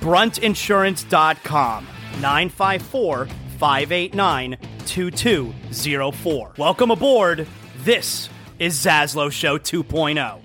BruntInsurance.com, 954 589 2204. Welcome aboard. This is Zaslow Show 2.0.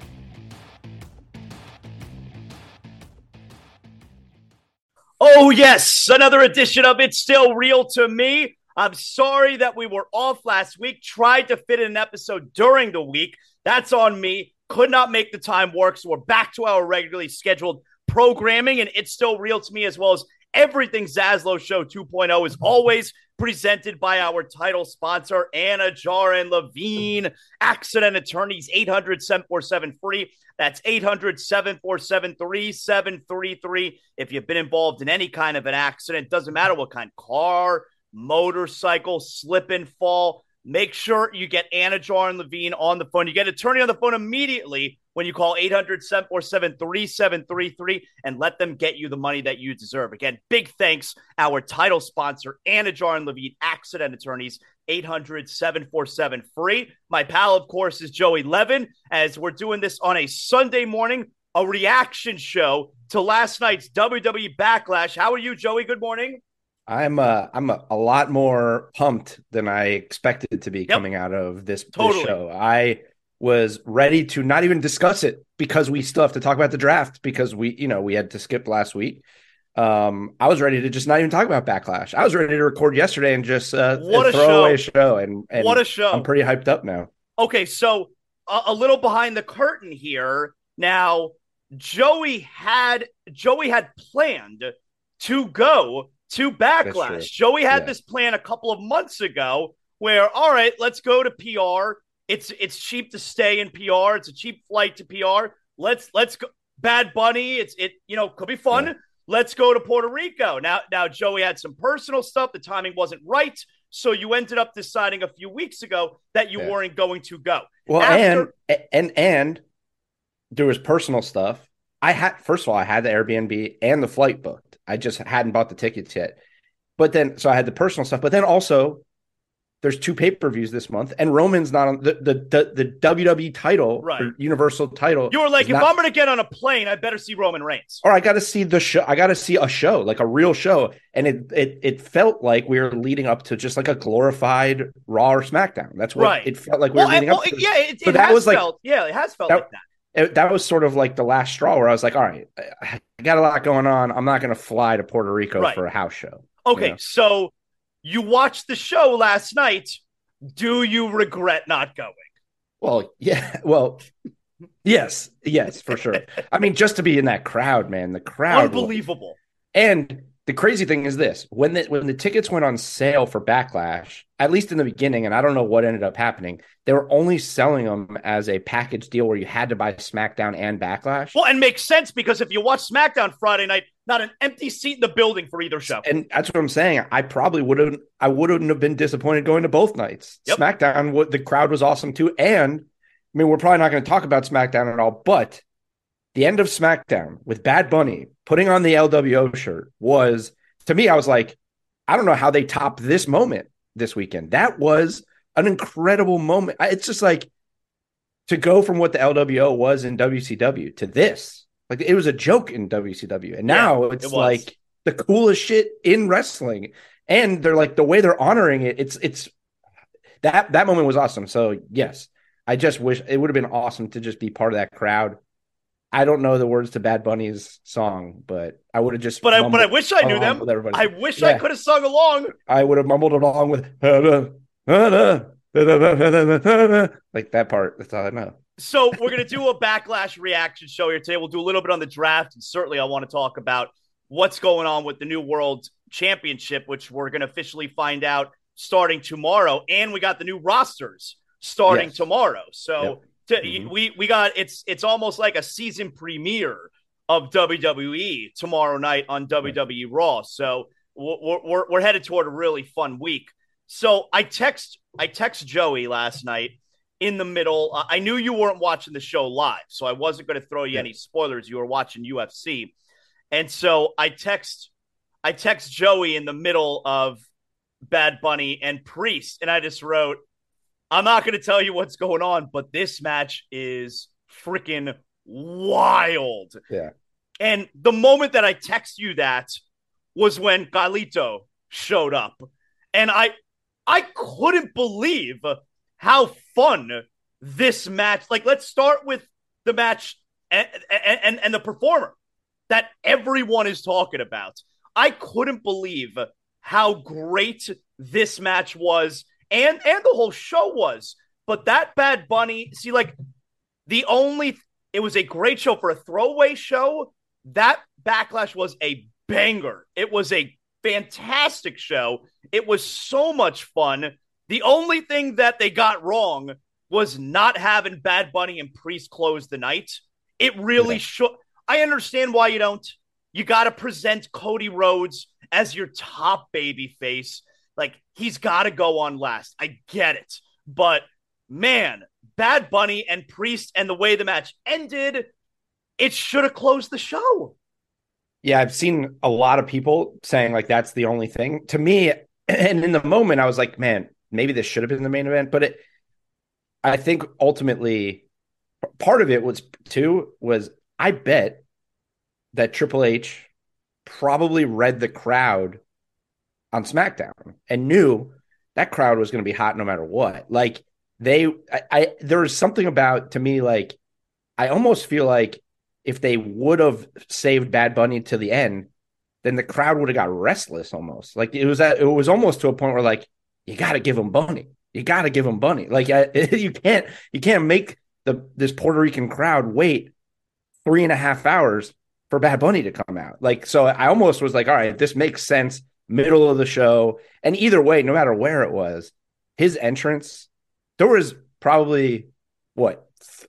Oh, yes, another edition of It's Still Real to Me. I'm sorry that we were off last week. Tried to fit in an episode during the week. That's on me. Could not make the time work. So we're back to our regularly scheduled programming, and it's still real to me as well as everything Zaslow Show 2.0 is always presented by our title sponsor, Anidjar and Levine, accident attorneys, 800 747 free. That's 800 747 3733. If you've been involved in any kind of an accident, doesn't matter what kind car, motorcycle, slip and fall. Make sure you get Anidjar and Levine on the phone. You get attorney on the phone immediately when you call 800 747 3733 and let them get you the money that you deserve. Again, big thanks. Our title sponsor, Anidjar and Levine Accident Attorneys, 800 747 free. My pal, of course, is Joey Levin, as we're doing this on a Sunday morning, a reaction show to last night's WWE Backlash. How are you, Joey? Good morning. I'm uh I'm a, a lot more pumped than I expected to be yep. coming out of this, totally. this show. I was ready to not even discuss it because we still have to talk about the draft because we you know we had to skip last week. Um, I was ready to just not even talk about backlash. I was ready to record yesterday and just uh, what a throw show. away show and, and what a show. I'm pretty hyped up now. Okay, so a, a little behind the curtain here. Now, Joey had Joey had planned to go to Backlash. Joey had yeah. this plan a couple of months ago where all right, let's go to PR. It's it's cheap to stay in PR. It's a cheap flight to PR. Let's let's go Bad Bunny. It's it you know could be fun. Yeah. Let's go to Puerto Rico. Now now Joey had some personal stuff. The timing wasn't right. So you ended up deciding a few weeks ago that you yeah. weren't going to go. Well, After- and and and there was personal stuff. I had first of all, I had the Airbnb and the flight booked. I just hadn't bought the tickets yet. But then, so I had the personal stuff. But then also, there's two pay per views this month, and Roman's not on the the the, the WWE title, right? Universal title. You were like, if not, I'm going to get on a plane, I better see Roman Reigns, or I got to see the show. I got to see a show, like a real show, and it it it felt like we were leading up to just like a glorified Raw or SmackDown. That's what right. it felt like we well, were leading up to. Yeah, it, it that was felt, like yeah, it has felt that, like that. It, that was sort of like the last straw where I was like, all right, I got a lot going on. I'm not going to fly to Puerto Rico right. for a house show. Okay, you know? so you watched the show last night do you regret not going? Well, yeah. Well, yes, yes, for sure. I mean, just to be in that crowd, man, the crowd, unbelievable. And the crazy thing is this: when the when the tickets went on sale for Backlash, at least in the beginning, and I don't know what ended up happening, they were only selling them as a package deal where you had to buy SmackDown and Backlash. Well, and makes sense because if you watch SmackDown Friday night, not an empty seat in the building for either show. And that's what I'm saying. I probably wouldn't. I wouldn't have been disappointed going to both nights. Yep. SmackDown, the crowd was awesome too, and I mean, we're probably not going to talk about SmackDown at all, but the end of SmackDown with Bad Bunny putting on the LWO shirt was to me, I was like, I don't know how they top this moment this weekend. That was an incredible moment. It's just like to go from what the LWO was in WCW to this. Like it was a joke in WCW. And now yeah, it's it like the coolest shit in wrestling. And they're like the way they're honoring it, it's it's that that moment was awesome. So yes, I just wish it would have been awesome to just be part of that crowd. I don't know the words to Bad Bunny's song, but I would have just. But I, but I wish I knew them. I wish yeah. I could have sung along. I would have mumbled along with like that part. That's all I know. So we're gonna do a backlash reaction show here today. We'll do a little bit on the draft, and certainly I want to talk about what's going on with the new World Championship, which we're gonna officially find out starting tomorrow, and we got the new rosters starting yes. tomorrow. So. Yep to, mm-hmm. We we got it's it's almost like a season premiere of WWE tomorrow night on WWE Raw. So we're, we're, we're headed toward a really fun week. So I text I text Joey last night in the middle. I knew you weren't watching the show live, so I wasn't going to throw you yeah. any spoilers. You were watching UFC, and so I text I text Joey in the middle of Bad Bunny and Priest, and I just wrote, I'm not going to tell you what's going on, but this match is freaking wild. Yeah. And the moment that I text you that was when Carlito showed up. And I I couldn't believe how fun this match. Like let's start with the match and, and, and the performer that everyone is talking about. I couldn't believe how great this match was and and the whole show was. But that Bad Bunny, see, like the only it was a great show for a throwaway show. That backlash was a banger. It was a fantastic show. It was so much fun. The only thing that they got wrong was not having Bad Bunny and Priest close the night. It really yeah. should. I understand why you don't. You got to present Cody Rhodes as your top baby face. Like he's got to go on last. I get it. But man, Bad Bunny and Priest and the way the match ended, it should have closed the show. Yeah, I've seen a lot of people saying like that's the only thing. To me, and in the moment I was like, man, maybe this should have been the main event, but it I think ultimately part of it was too was I bet that Triple H probably read the crowd on SmackDown and knew that crowd was going to be hot no matter what. Like they, I, I there's something about to me like I almost feel like if they would have saved Bad Bunny to the end, then the crowd would have got restless almost. Like it was at, it was almost to a point where like you got to give him Bunny, you got to give him Bunny. Like I, you can't you can't make the this Puerto Rican crowd wait three and a half hours for Bad Bunny to come out. Like, so I almost was like, all right, this makes sense. Middle of the show, and either way, no matter where it was, his entrance, there was probably what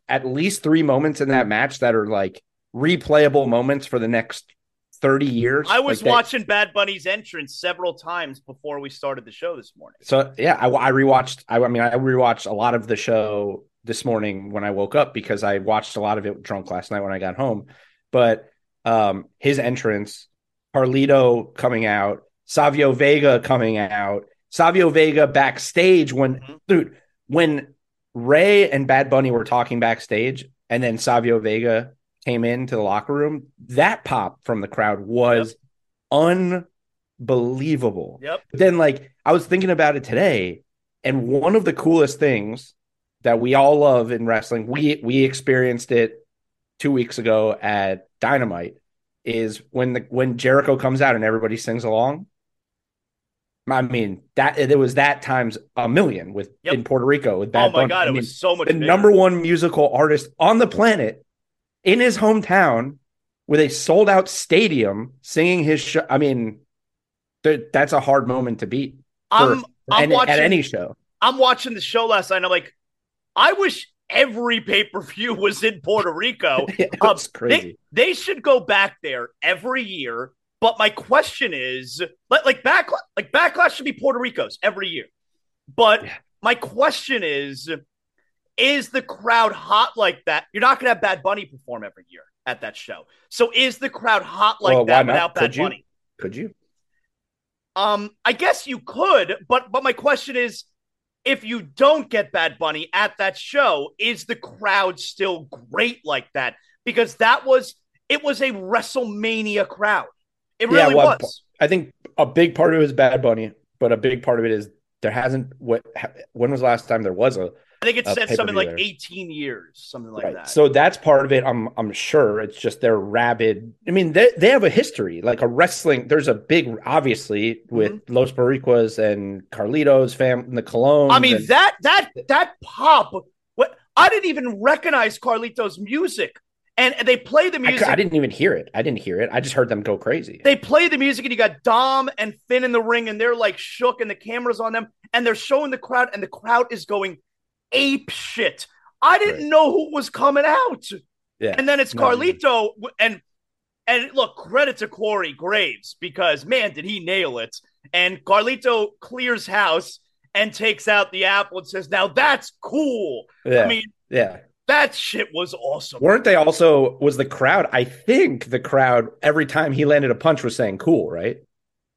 at least three moments in that match that are like replayable moments for the next 30 years. I was like watching Bad Bunny's entrance several times before we started the show this morning. So yeah, I, I rewatched. I, I, mean, I rewatched a lot of the show this morning when I woke up because I watched a lot of it drunk last night when I got home. But um, his entrance, Carlito coming out, Savio Vega coming out, Savio Vega backstage when mm-hmm. dude when Rey and Bad Bunny were talking backstage, and then Savio Vega came into the locker room. That pop from the crowd was yep. unbelievable. Yep. But then, like, I was thinking about it today, and one of the coolest things that we all love in wrestling, we we experienced it two weeks ago at Dynamite is when the when Jericho comes out and everybody sings along. I mean that it was that times a million with yep. in Puerto Rico with Bad Oh my Bunny. god, I it was so much. The bigger. number one musical artist on the planet in his hometown with a sold out stadium singing his show. I mean, that's a hard moment to beat. For, I'm, I'm any, watching, at any show. I'm watching the show last night. I'm like, I wish every pay per view was in Puerto Rico. That's um, crazy. They, they, should go back there every year. But my question is, like, like backlash, like backlash should be Puerto Rico's every year. But yeah. my question is, is the crowd hot like that? You're not going to have Bad Bunny perform every year at that show. So is the crowd hot like well, that without Bad could you? Bunny? Could you? Um, I guess you could, but but my question is, if you don't get Bad Bunny at that show, is the crowd still great like that? Because that was it was a WrestleMania crowd. It really yeah, well, was. I think a big part of it is Bad Bunny, but a big part of it is there hasn't what when was the last time there was a I think it said something like there. 18 years, something like right. that. So that's part of it. I'm I'm sure it's just they're rabid. I mean, they they have a history, like a wrestling. There's a big, obviously, with mm-hmm. Los Boricuas and Carlitos, fam, the Cologne. I mean and, that that that pop. What I didn't even recognize Carlitos' music. And they play the music. I, I, didn't even hear it. I didn't hear it. I just heard them go crazy. They play the music, and you got Dom and Finn in the ring, and they're like shook, and the camera's on them, and they're showing the crowd, and the crowd is going ape shit. I didn't right. know who was coming out. Yeah. And then it's Carlito no, and and look, credit to Corey Graves because man, did he nail it. And Carlito clears house and takes out the apple and says, Now that's cool. Yeah. I mean, yeah. That shit was awesome. Weren't they also was the crowd? I think the crowd every time he landed a punch was saying cool, right?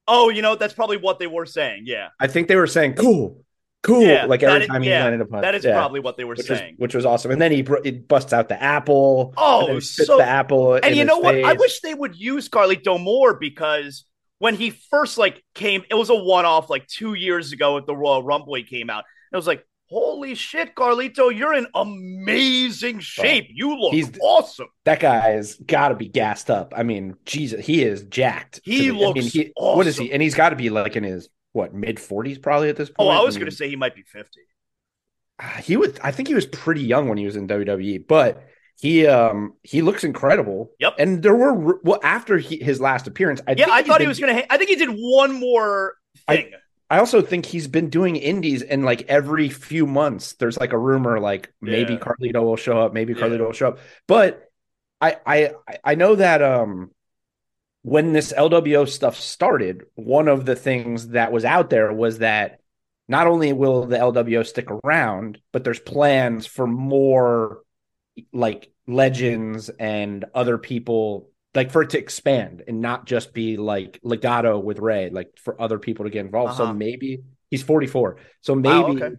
Oh, you know, that's probably what they were saying. Yeah. I think they were saying cool cool. Yeah, like every time he yeah, landed a punch. That is yeah. probably what they were which saying, which was awesome. And then he, br- he busts out the apple. Oh, so the apple. And you know what? I wish they would use Carlito more because when he first like came, it was a one off like two years ago at the Royal Rumble. He came out. It was like, holy shit, Carlito, you're in amazing shape. You look he's, awesome. That guy's got to be gassed up. I mean, Jesus, he is jacked. He looks. I mean, he, awesome. What is he? And he's got to be like in his what mid 40s probably at this point. Oh, I was going to say he might be 50. Ah, he was I think he was pretty young when he was in WWE, but he um he looks incredible. Yep. And there were well after he, his last appearance, I yeah, I thought he was going to. I think he did one more thing. I, I, also think he's been doing indies and like every few months there's like a rumor like maybe yeah. Carlito will show up, maybe Carlito yeah. will show up. But I I I know that um when this LWO stuff started, one of the things that was out there was that not only will the LWO stick around, but there's plans for more like legends and other people like for it to expand and not just be like Legado with Rey, like for other people to get involved. Uh-huh. So maybe he's 44. So maybe okay.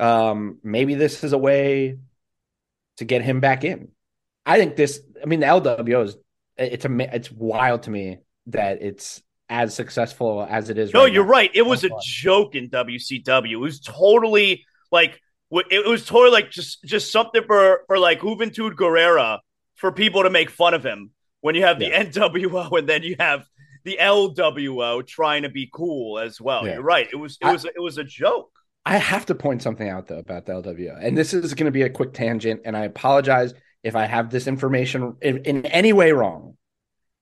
um maybe this is a way to get him back in. I think this I mean the LWO is it's a it's wild to me that it's as successful as it is. No, right you're now. right. It was a joke in WCW. It was totally like it was totally like just just something for for like Juventud Guerrera for people to make fun of him when you have the yeah. NWO and then you have the LWO trying to be cool as well. Yeah. You're right. It was it was I, it was a joke. I have to point something out though about the LWO, and this is going to be a quick tangent, and I apologize if I have this information in, in any way wrong,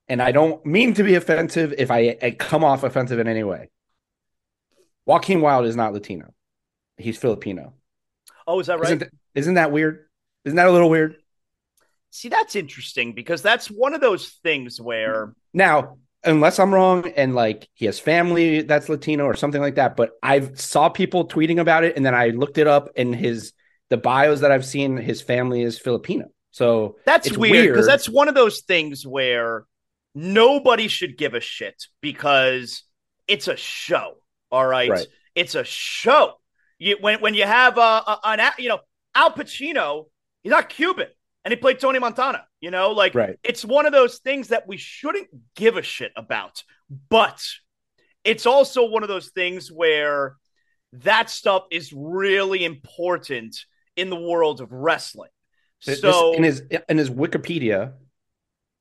and I don't mean to be offensive if I, I come off offensive in any way. Joaquin Wilde is not Latino; he's Filipino. Oh, is that right? Isn't, isn't that weird? Isn't that a little weird? See, that's interesting because that's one of those things where now unless I'm wrong, and like he has family that's Latino or something like that. But I've saw people tweeting about it, and then I looked it up, and his the bios that I've seen, his family is Filipino. So that's weird because that's one of those things where nobody should give a shit because it's a show. All right, right. it's a show. You when when you have a, a an you know Al Pacino, he's not Cuban and he played Tony Montana. You know, like right. it's one of those things that we shouldn't give a shit about. But it's also one of those things where that stuff is really important in the world of wrestling. So in his in his Wikipedia,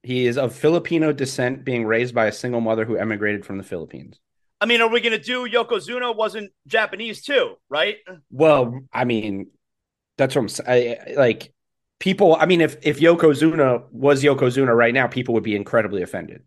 he is of Filipino descent, being raised by a single mother who emigrated from the Philippines. I mean, are we going to do Yokozuna wasn't Japanese too, right? Well, I mean, that's what I'm saying. Like people i mean if if yokozuna was yokozuna right now people would be incredibly offended.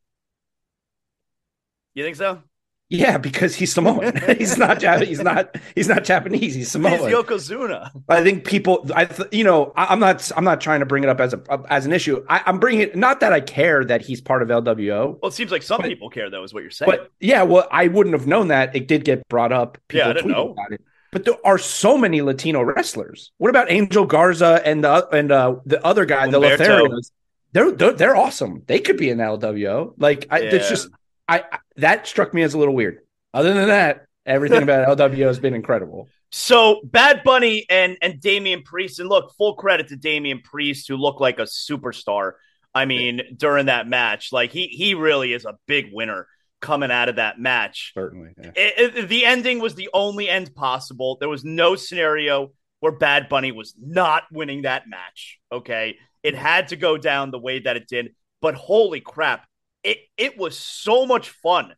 You think so? Yeah because he's samoan. He's not he's not he's not japanese he's samoan. He's yokozuna. I think people i th- you know I, am not i'm not trying to bring it up as a as an issue. I, am bringing it not that i care that he's part of lwo well it seems like some but, people care though is what you're saying. but yeah well i wouldn't have known that it did get brought up. People yeah i didn't know. about it but there are so many Latino wrestlers. What about Angel Garza and the and uh, the other guy, Humberto. the Lotharios? They're, they're they're awesome. They could be in LWO. Like I, yeah. it's just I, I that struck me as a little weird. Other than that, everything about LWO has been incredible. So Bad Bunny and and Damian Priest, and look, full credit to Damian Priest, who looked like a superstar. I mean, during that match, like he he really is a big winner coming out of that match. Certainly. Yeah. It, it, the ending was the only end possible. There was no scenario where Bad Bunny was not winning that match. Okay. It had to go down the way that it did. But holy crap, it, it was so much fun.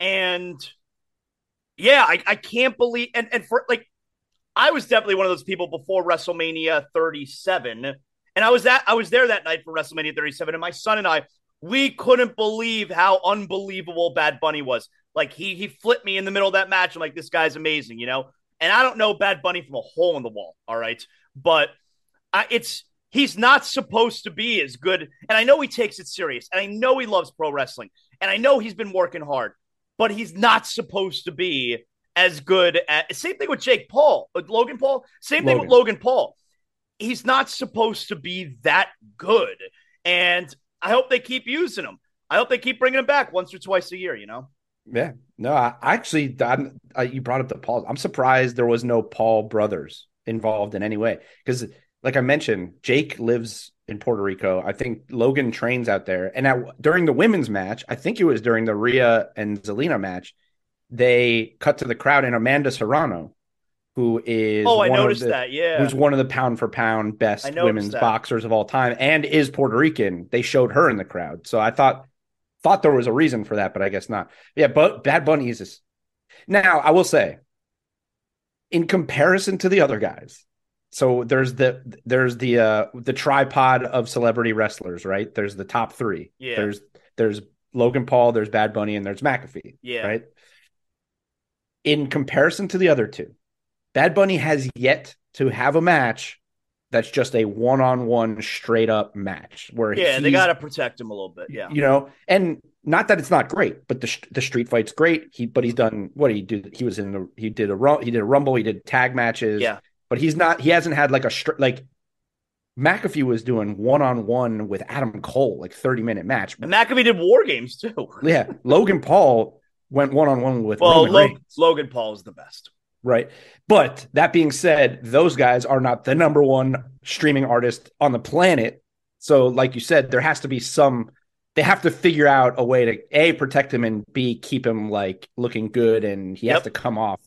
And yeah, I, I can't believe and, and for like I was definitely one of those people before WrestleMania 37. And I was that I was there that night for WrestleMania 37. And my son and I we couldn't believe how unbelievable Bad Bunny was. Like he he flipped me in the middle of that match. I'm like, this guy's amazing, you know. And I don't know Bad Bunny from a hole in the wall. All right, but I, it's he's not supposed to be as good. And I know he takes it serious, and I know he loves pro wrestling, and I know he's been working hard, but he's not supposed to be as good. At, same thing with Jake Paul, with Logan Paul. Same Logan. thing with Logan Paul. He's not supposed to be that good. And I hope they keep using him. I hope they keep bringing him back once or twice a year. You know. Yeah. No, I actually, I'm, I, you brought up the Paul. I'm surprised there was no Paul brothers involved in any way because, like I mentioned, Jake lives in Puerto Rico. I think Logan trains out there. And at, during the women's match, I think it was during the Rhea and Zelina match, they cut to the crowd and Amanda Serrano who is oh I noticed the, that yeah who's one of the pound for pound best women's that. boxers of all time and is Puerto Rican. They showed her in the crowd, so I thought thought there was a reason for that, but I guess not. Yeah, but Bad Bunny is this. Now I will say, in comparison to the other guys, so there's the there's the uh the tripod of celebrity wrestlers, right? There's the top three. Yeah. There's there's Logan Paul, there's Bad Bunny, and there's McAfee. Yeah. Right. In comparison to the other two, Bad Bunny has yet to have a match that's just a one-on-one straight up match where yeah they got to protect him a little bit yeah. You know and not that it's not great but the the street fight's great. He but he's done what he did he was in the he did a he did a rumble he did tag matches yeah. but he's not he hasn't had like a like McAfee was doing one-on-one with Adam Cole like 30 minute match. And McAfee did war games too. Yeah Logan Paul went one-on-one with well Logan Paul is the best right? But that being said, those guys are not the number one streaming artist on the planet. So, like you said, there has to be some. They have to figure out a way to a protect him and b keep him like looking good, and he yep. has to come off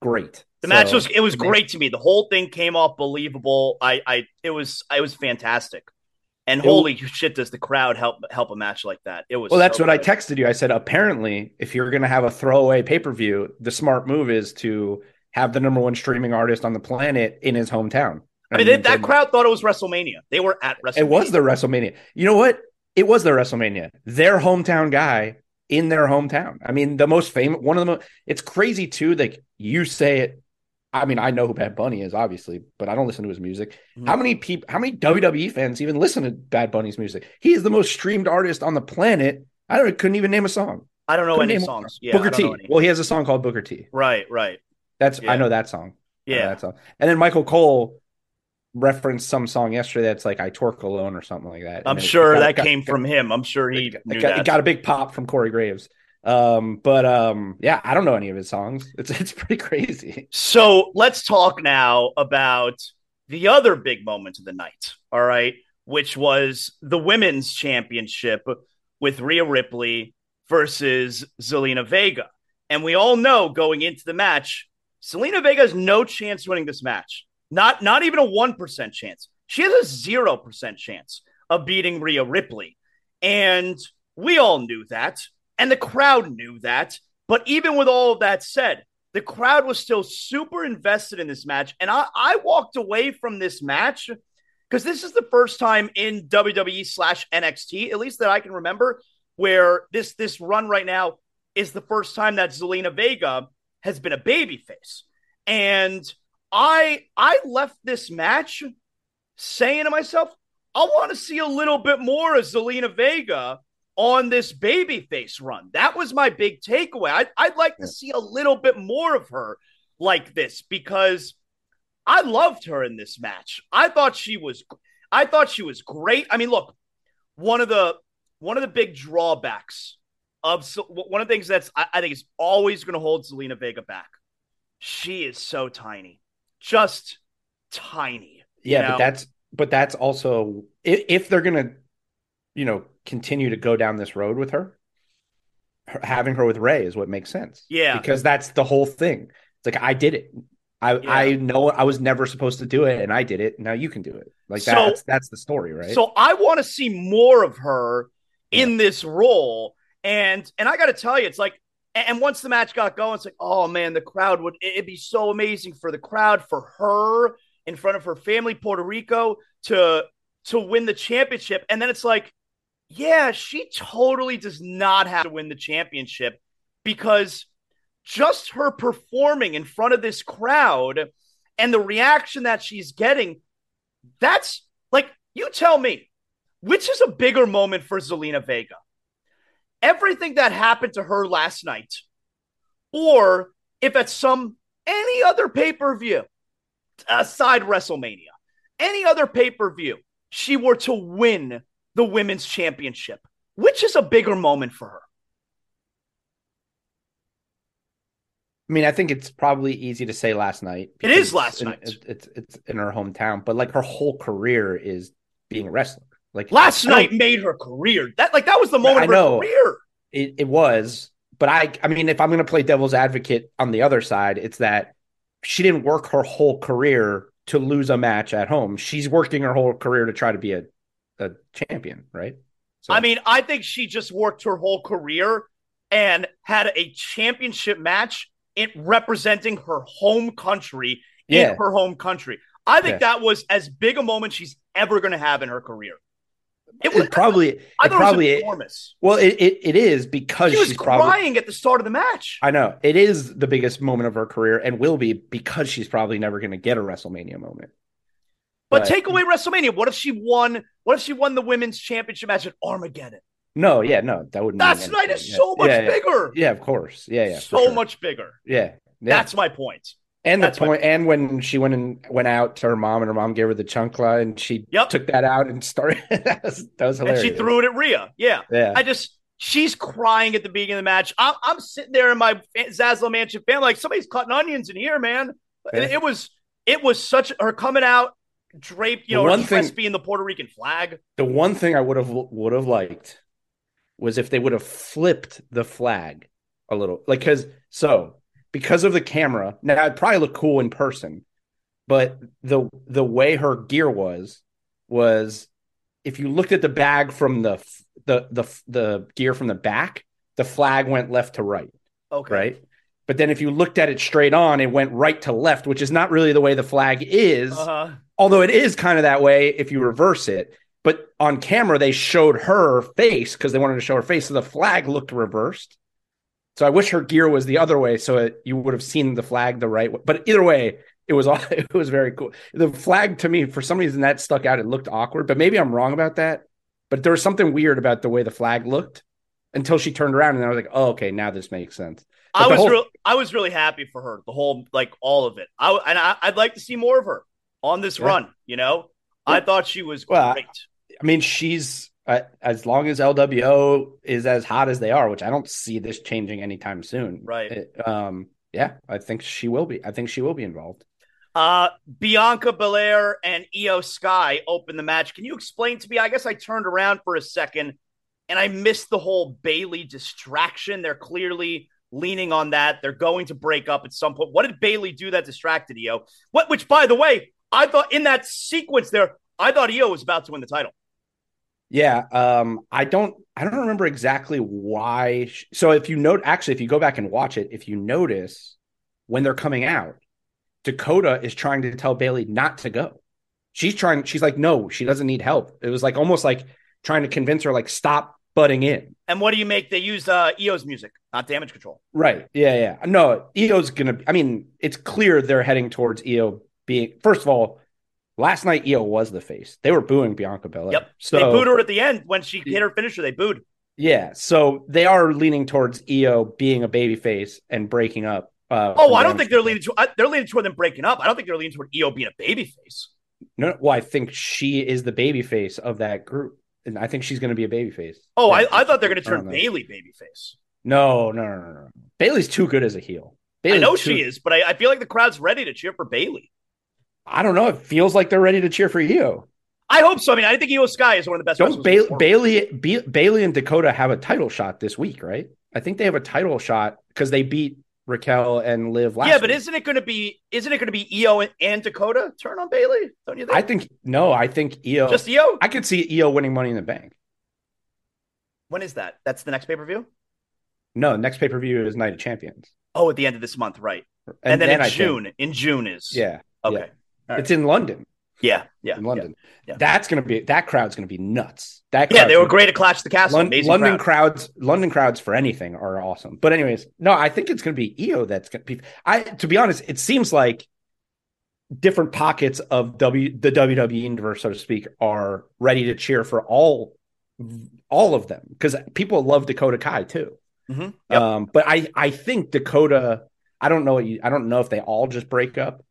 great. The so, match was it was great to me. The whole thing came off believable. I I it was it was fantastic. And holy shit, does the crowd help help a match like that? It was well. That's so what good. I texted you. I said apparently, if you're going to have a throwaway pay per view, the smart move is to have the number one streaming artist on the planet in his hometown. I mean, they, that crowd thought it was WrestleMania. They were at WrestleMania. It was the WrestleMania. You know what? It was the WrestleMania. Their hometown guy in their hometown. I mean, the most famous one of the most. It's crazy too. Like you say it. I mean, I know who Bad Bunny is, obviously, but I don't listen to his music. Mm-hmm. How many people? How many WWE fans even listen to Bad Bunny's music? He is the most streamed artist on the planet. I don't couldn't even name a song. I don't know couldn't any songs. Yeah, Booker T. Well, he has a song called Booker T. Right, right. That's yeah. I know that song. Yeah, that song. And then Michael Cole referenced some song yesterday that's like "I Torque Alone" or something like that. I'm sure that got, came got, from him. I'm sure he it, got, it got a big pop from Corey Graves. Um, but um, yeah, I don't know any of his songs. It's it's pretty crazy. So let's talk now about the other big moment of the night. All right, which was the women's championship with Rhea Ripley versus Zelina Vega. And we all know going into the match, Zelina Vega has no chance winning this match. Not not even a 1% chance. She has a 0% chance of beating Rhea Ripley. And we all knew that. And the crowd knew that. But even with all of that said, the crowd was still super invested in this match. And I, I walked away from this match because this is the first time in WWE slash NXT, at least that I can remember, where this this run right now is the first time that Zelina Vega has been a babyface. And I I left this match saying to myself, I want to see a little bit more of Zelina Vega on this babyface run. That was my big takeaway. I'd, I'd like to see a little bit more of her like this because I loved her in this match. I thought she was I thought she was great. I mean, look, one of the one of the big drawbacks of one of the things that's I, I think is always going to hold Zelina Vega back. She is so tiny, just tiny. Yeah, know? but that's but that's also if, if they're going to, you know, continue to go down this road with her, having her with Rey is what makes sense. Yeah, because that's the whole thing. It's like I did it. I yeah. I know I was never supposed to do it, and I did it. Now you can do it. Like so, that's that's the story, right? So I want to see more of her in this role. And and I got to tell you, it's like, and once the match got going, it's like, oh man, the crowd would it'd be so amazing for the crowd, for her in front of her family, Puerto Rico, to to win the championship. And then it's like, yeah, she totally does not have to win the championship because just her performing in front of this crowd and the reaction that she's getting, that's like, you tell me, which is a bigger moment for Zelina Vega? Everything that happened to her last night, or if at some any other pay per view aside WrestleMania, any other pay per view, she were to win the women's championship, which is a bigger moment for her? I mean, I think it's probably easy to say last night. It is last night. It's it's in her hometown, but like her whole career is being a wrestler. Like last night made her career. That like that was the moment I know, of her career. It, it was, but I I mean, if I'm going to play devil's advocate on the other side, it's that she didn't work her whole career to lose a match at home. She's working her whole career to try to be a a champion, right? So. I mean, I think she just worked her whole career and had a championship match in representing her home country yeah. in her home country. I think yeah. that was as big a moment she's ever going to have in her career. It was it probably. It probably enormous. Well, it, it, it is because she was she's crying probably, at the start of the match. I know it is the biggest moment of her career and will be because she's probably never going to get a WrestleMania moment. But, but take away WrestleMania. What if she won? What if she won the women's championship match at Armageddon? No, yeah, no, that wouldn't. That's night is yeah. so much yeah, bigger. Yeah, of course. Yeah, yeah. So sure. much bigger. Yeah, That's my point. And the point, and when she went and went out to her mom, and her mom gave her the chancla, and she yep. took that out and started. that, was, that was hilarious. And she threw it at Rhea. Yeah, yeah. I just she's crying at the beginning of the match. I'm, I'm sitting there in my Zaslow Mansion fan, like somebody's cutting onions in here, man. Yeah. It, it, was it was such her coming out draped, you the know, one thing, being the Puerto Rican flag. The one thing I would have would have liked was if they would have flipped the flag a little, like because so because of the camera. Now it probably look cool in person, but the the way her gear was was if you looked at the bag from the the the the gear from the back, the flag went left to right. Okay. Right. But then if you looked at it straight on, it went right to left, which is not really the way the flag is. Uh-huh. Although it is kind of that way if you reverse it. But on camera, they showed her face because they wanted to show her face. So the flag looked reversed. So I wish her gear was the other way so it, you would have seen the flag the right way. But either way, it was all—it was very cool. The flag to me, for some reason, that stuck out. It looked awkward, but maybe I'm wrong about that. But there was something weird about the way the flag looked until she turned around, and I was like, "Oh, okay, now this makes sense." But I was whole... real, I was really happy for her. The whole like all of it. I and I, would like to see more of her on this yeah. run. You know, I thought she was well, great. I mean, she's uh, as long as LWO is as hot as they are, which I don't see this changing anytime soon. Right. It, um. Yeah, I think she will be. I think she will be involved. Uh, Bianca Belair and Iyo Sky open the match. Can you explain to me? I guess I turned around for a second and I missed the whole Bayley distraction. They're clearly leaning on that. They're going to break up at some point. What did Bayley do that distracted Iyo? What, which, by the way, I thought in that sequence there, I thought Iyo was about to win the title. Yeah, um, I don't, I don't remember exactly why. She, so if you note, actually, if you go back and watch it, if you notice when they're coming out, Dakota is trying to tell Bayley not to go. She's trying, she's like, no, she doesn't need help. It was like almost like trying to convince her, like, stop butting in. And what do you make? They use uh, Iyo's music, not damage control. Right. Yeah. Yeah. No, Iyo's going to, I mean, it's clear they're heading towards Iyo being, first of all, last night Iyo was the face. They were booing Bianca Belair. Yep. So, they booed her at the end when she hit her finisher. They booed. Yeah. So they are leaning towards Iyo being a baby face and breaking up. Uh, oh, I don't think they're leaning to. They're leaning toward them breaking up. I don't think they're leaning toward Iyo being a baby face. No, well, I think she is the baby face of that group, and I think she's going to be a baby face. Oh, I, I, thought they're going to turn Bayley baby face. No, no, no, no, no. Bayley's too good as a heel. Bayley's I know too... she is, but I, I, feel like the crowd's ready to cheer for Bayley. I don't know. It feels like they're ready to cheer for Iyo. I hope so. I mean, I think Iyo Sky is one of the best. Don't Bayley, Bayley, Bayley and Dakota have a title shot this week, right? I think they have a title shot because they beat Raquel and Liv last. Yeah, but week. isn't it going to be? Isn't it going to be Iyo and, Dakota turn on Bayley? Don't you think? I think no. I think Iyo. Just Iyo. I could see Iyo winning Money in the Bank. When is that? That's the next pay per view. No, next pay per view is Night of Champions. Oh, at the end of this month, right? And, and then, then, in I June. Think, in June is yeah. Okay, yeah. Right. it's in London. Yeah, yeah, in London. Yeah, yeah. That's gonna be that crowd's gonna be nuts. That yeah, they were great at Clash the Castle. London, London crowd. crowds, London crowds for anything are awesome. But anyways, no, I think it's gonna be Iyo that's gonna be. I to be honest, it seems like different pockets of W the WWE universe, so to speak, are ready to cheer for all all of them because people love Dakota Kai too. Mm-hmm. Yep. Um, but I I think Dakota. I don't know. I don't know if they all just break up,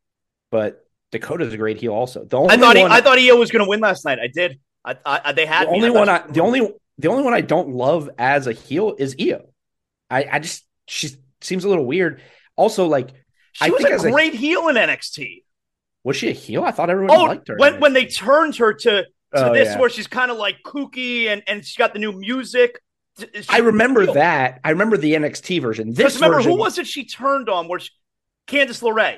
but Dakota's a great heel also. The only I thought he, I thought Iyo was going to win last night. I did. I, I they had the only one. I, the only the only one I don't love as a heel is Iyo. I I just she seems a little weird. Also, like she I was think a great a, heel in NXT. Was she a heel? I thought everyone oh, liked her. When when they turned her to to oh, this, yeah. where she's kind of like kooky and and she's got the new music. I remember that. I remember the NXT version. This remember version, who was it she turned on? Where she, Candice LeRae.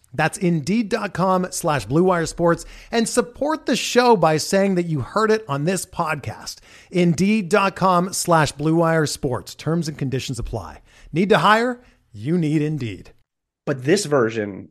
That's Indeed.com slash BlueWire Sports and support the show by saying that you heard it on this podcast. Indeed.com slash BlueWire Sports. Terms and conditions apply. Need to hire? You need Indeed. But this version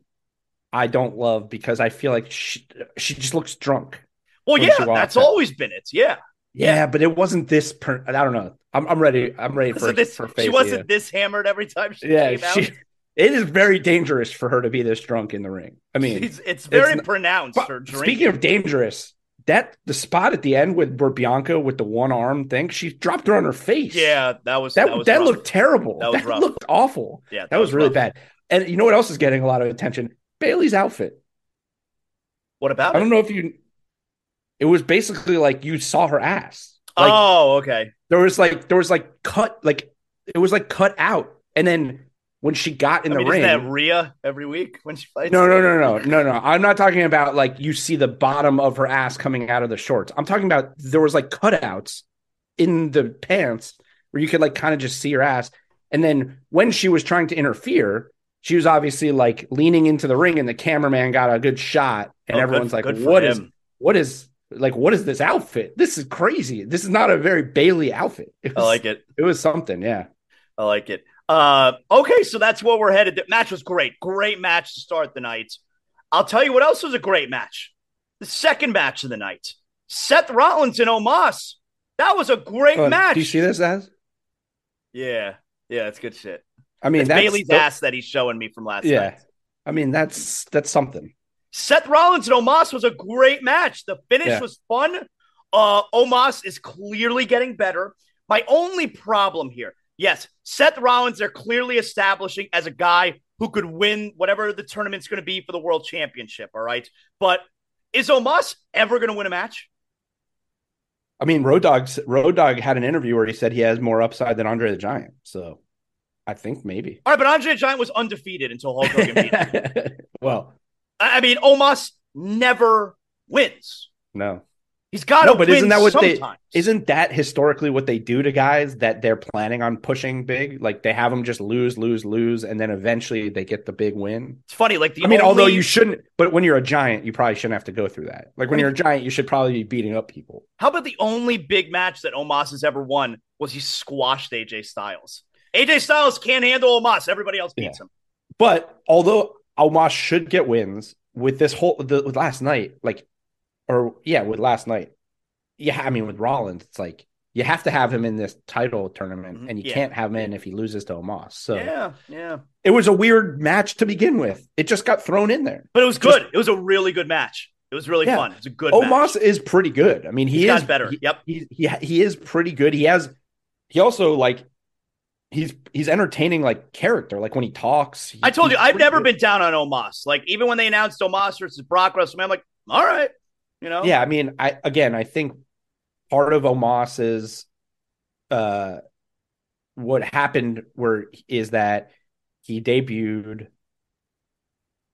I don't love because I feel like she, she just looks drunk. Well, yeah, that's always been it. Yeah. Yeah, but it wasn't this. Per- I don't know. I'm, I'm ready. I'm ready for this. For she wasn't yeah. this hammered every time she yeah, came out. She, It is very dangerous for her to be this drunk in the ring. I mean, it's, it's very it's pronounced. Not, speaking of dangerous, that the spot at the end with where Bianca with the one arm thing, she dropped her on her face. Yeah, that was that. That, was that looked terrible. That, that looked awful. Yeah, that, that was, was, really bad. And you know what else is getting a lot of attention? Bayley's outfit. What about? I don't know if you. It was basically like you saw her ass. Like, oh, okay. There was like there was like cut like it was like cut out, and then when she got in I the mean, ring. That Rhea every week when she fights? No, no, no, no, no, no. I'm not talking about like you see the bottom of her ass coming out of the shorts. I'm talking about there was like cutouts in the pants where you could like kind of just see her ass. And then when she was trying to interfere, she was obviously like leaning into the ring, and the cameraman got a good shot, and oh, everyone's good, like, good "What is? What is?" Like what is this outfit? This is crazy. This is not a very Bayley outfit. Was, I like it. It was something, yeah. I like it. Uh, okay, so that's where we're headed. The match was great. Great match to start the night. I'll tell you what else was a great match. The second match of the night. Seth Rollins and Omos. That was a great oh, match. Do you see this as? Yeah. Yeah, it's good shit. I mean, that's, Bayley's the, ass that he's showing me from last yeah. night. I mean, that's that's something. Seth Rollins and Omos was a great match. The finish yeah. was fun. Uh, Omos is clearly getting better. My only problem here, yes, Seth Rollins, they're clearly establishing as a guy who could win whatever the tournament's going to be for the world championship. All right. But is Omos ever going to win a match? I mean, Road Dogg's Road Dogg had an interview where he said he has more upside than Andre the Giant. So I think maybe. All right, but Andre the Giant was undefeated until Hulk Hogan beat him. well, I mean, Omos never wins. No. He's got no, but isn't that what sometimes. they? Isn't that historically what they do to guys that they're planning on pushing big? Like they have them just lose, lose, lose, and then eventually they get the big win. It's funny, like the. I mean, although you shouldn't, but when you're a giant, you probably shouldn't have to go through that. Like when you're a giant, you should probably be beating up people. How about the only big match that Omos has ever won was he squashed AJ Styles? AJ Styles can't handle Omos. Everybody else beats yeah. him. But although Omos should get wins with this whole the with last night, like, or yeah, with last night yeah, I mean with Rollins, it's like you have to have him in this title tournament, mm-hmm. and you yeah. can't have him in if he loses to Omos. So yeah, yeah, it was a weird match to begin with. It just got thrown in there, but it was good. Just, it was a really good match. It was really yeah. fun. It's a good. Omos match. is pretty good. I mean, he He's is better. He, yep, he, he he is pretty good. He has. He also like. He's he's entertaining like character. Like when he talks. He, I told you, I've never good. been down on Omos. Like even when they announced Omos versus Brock WrestleMania, I'm like, all right, you know. Yeah, I mean, I again, I think part of Omos's uh what happened where is that he debuted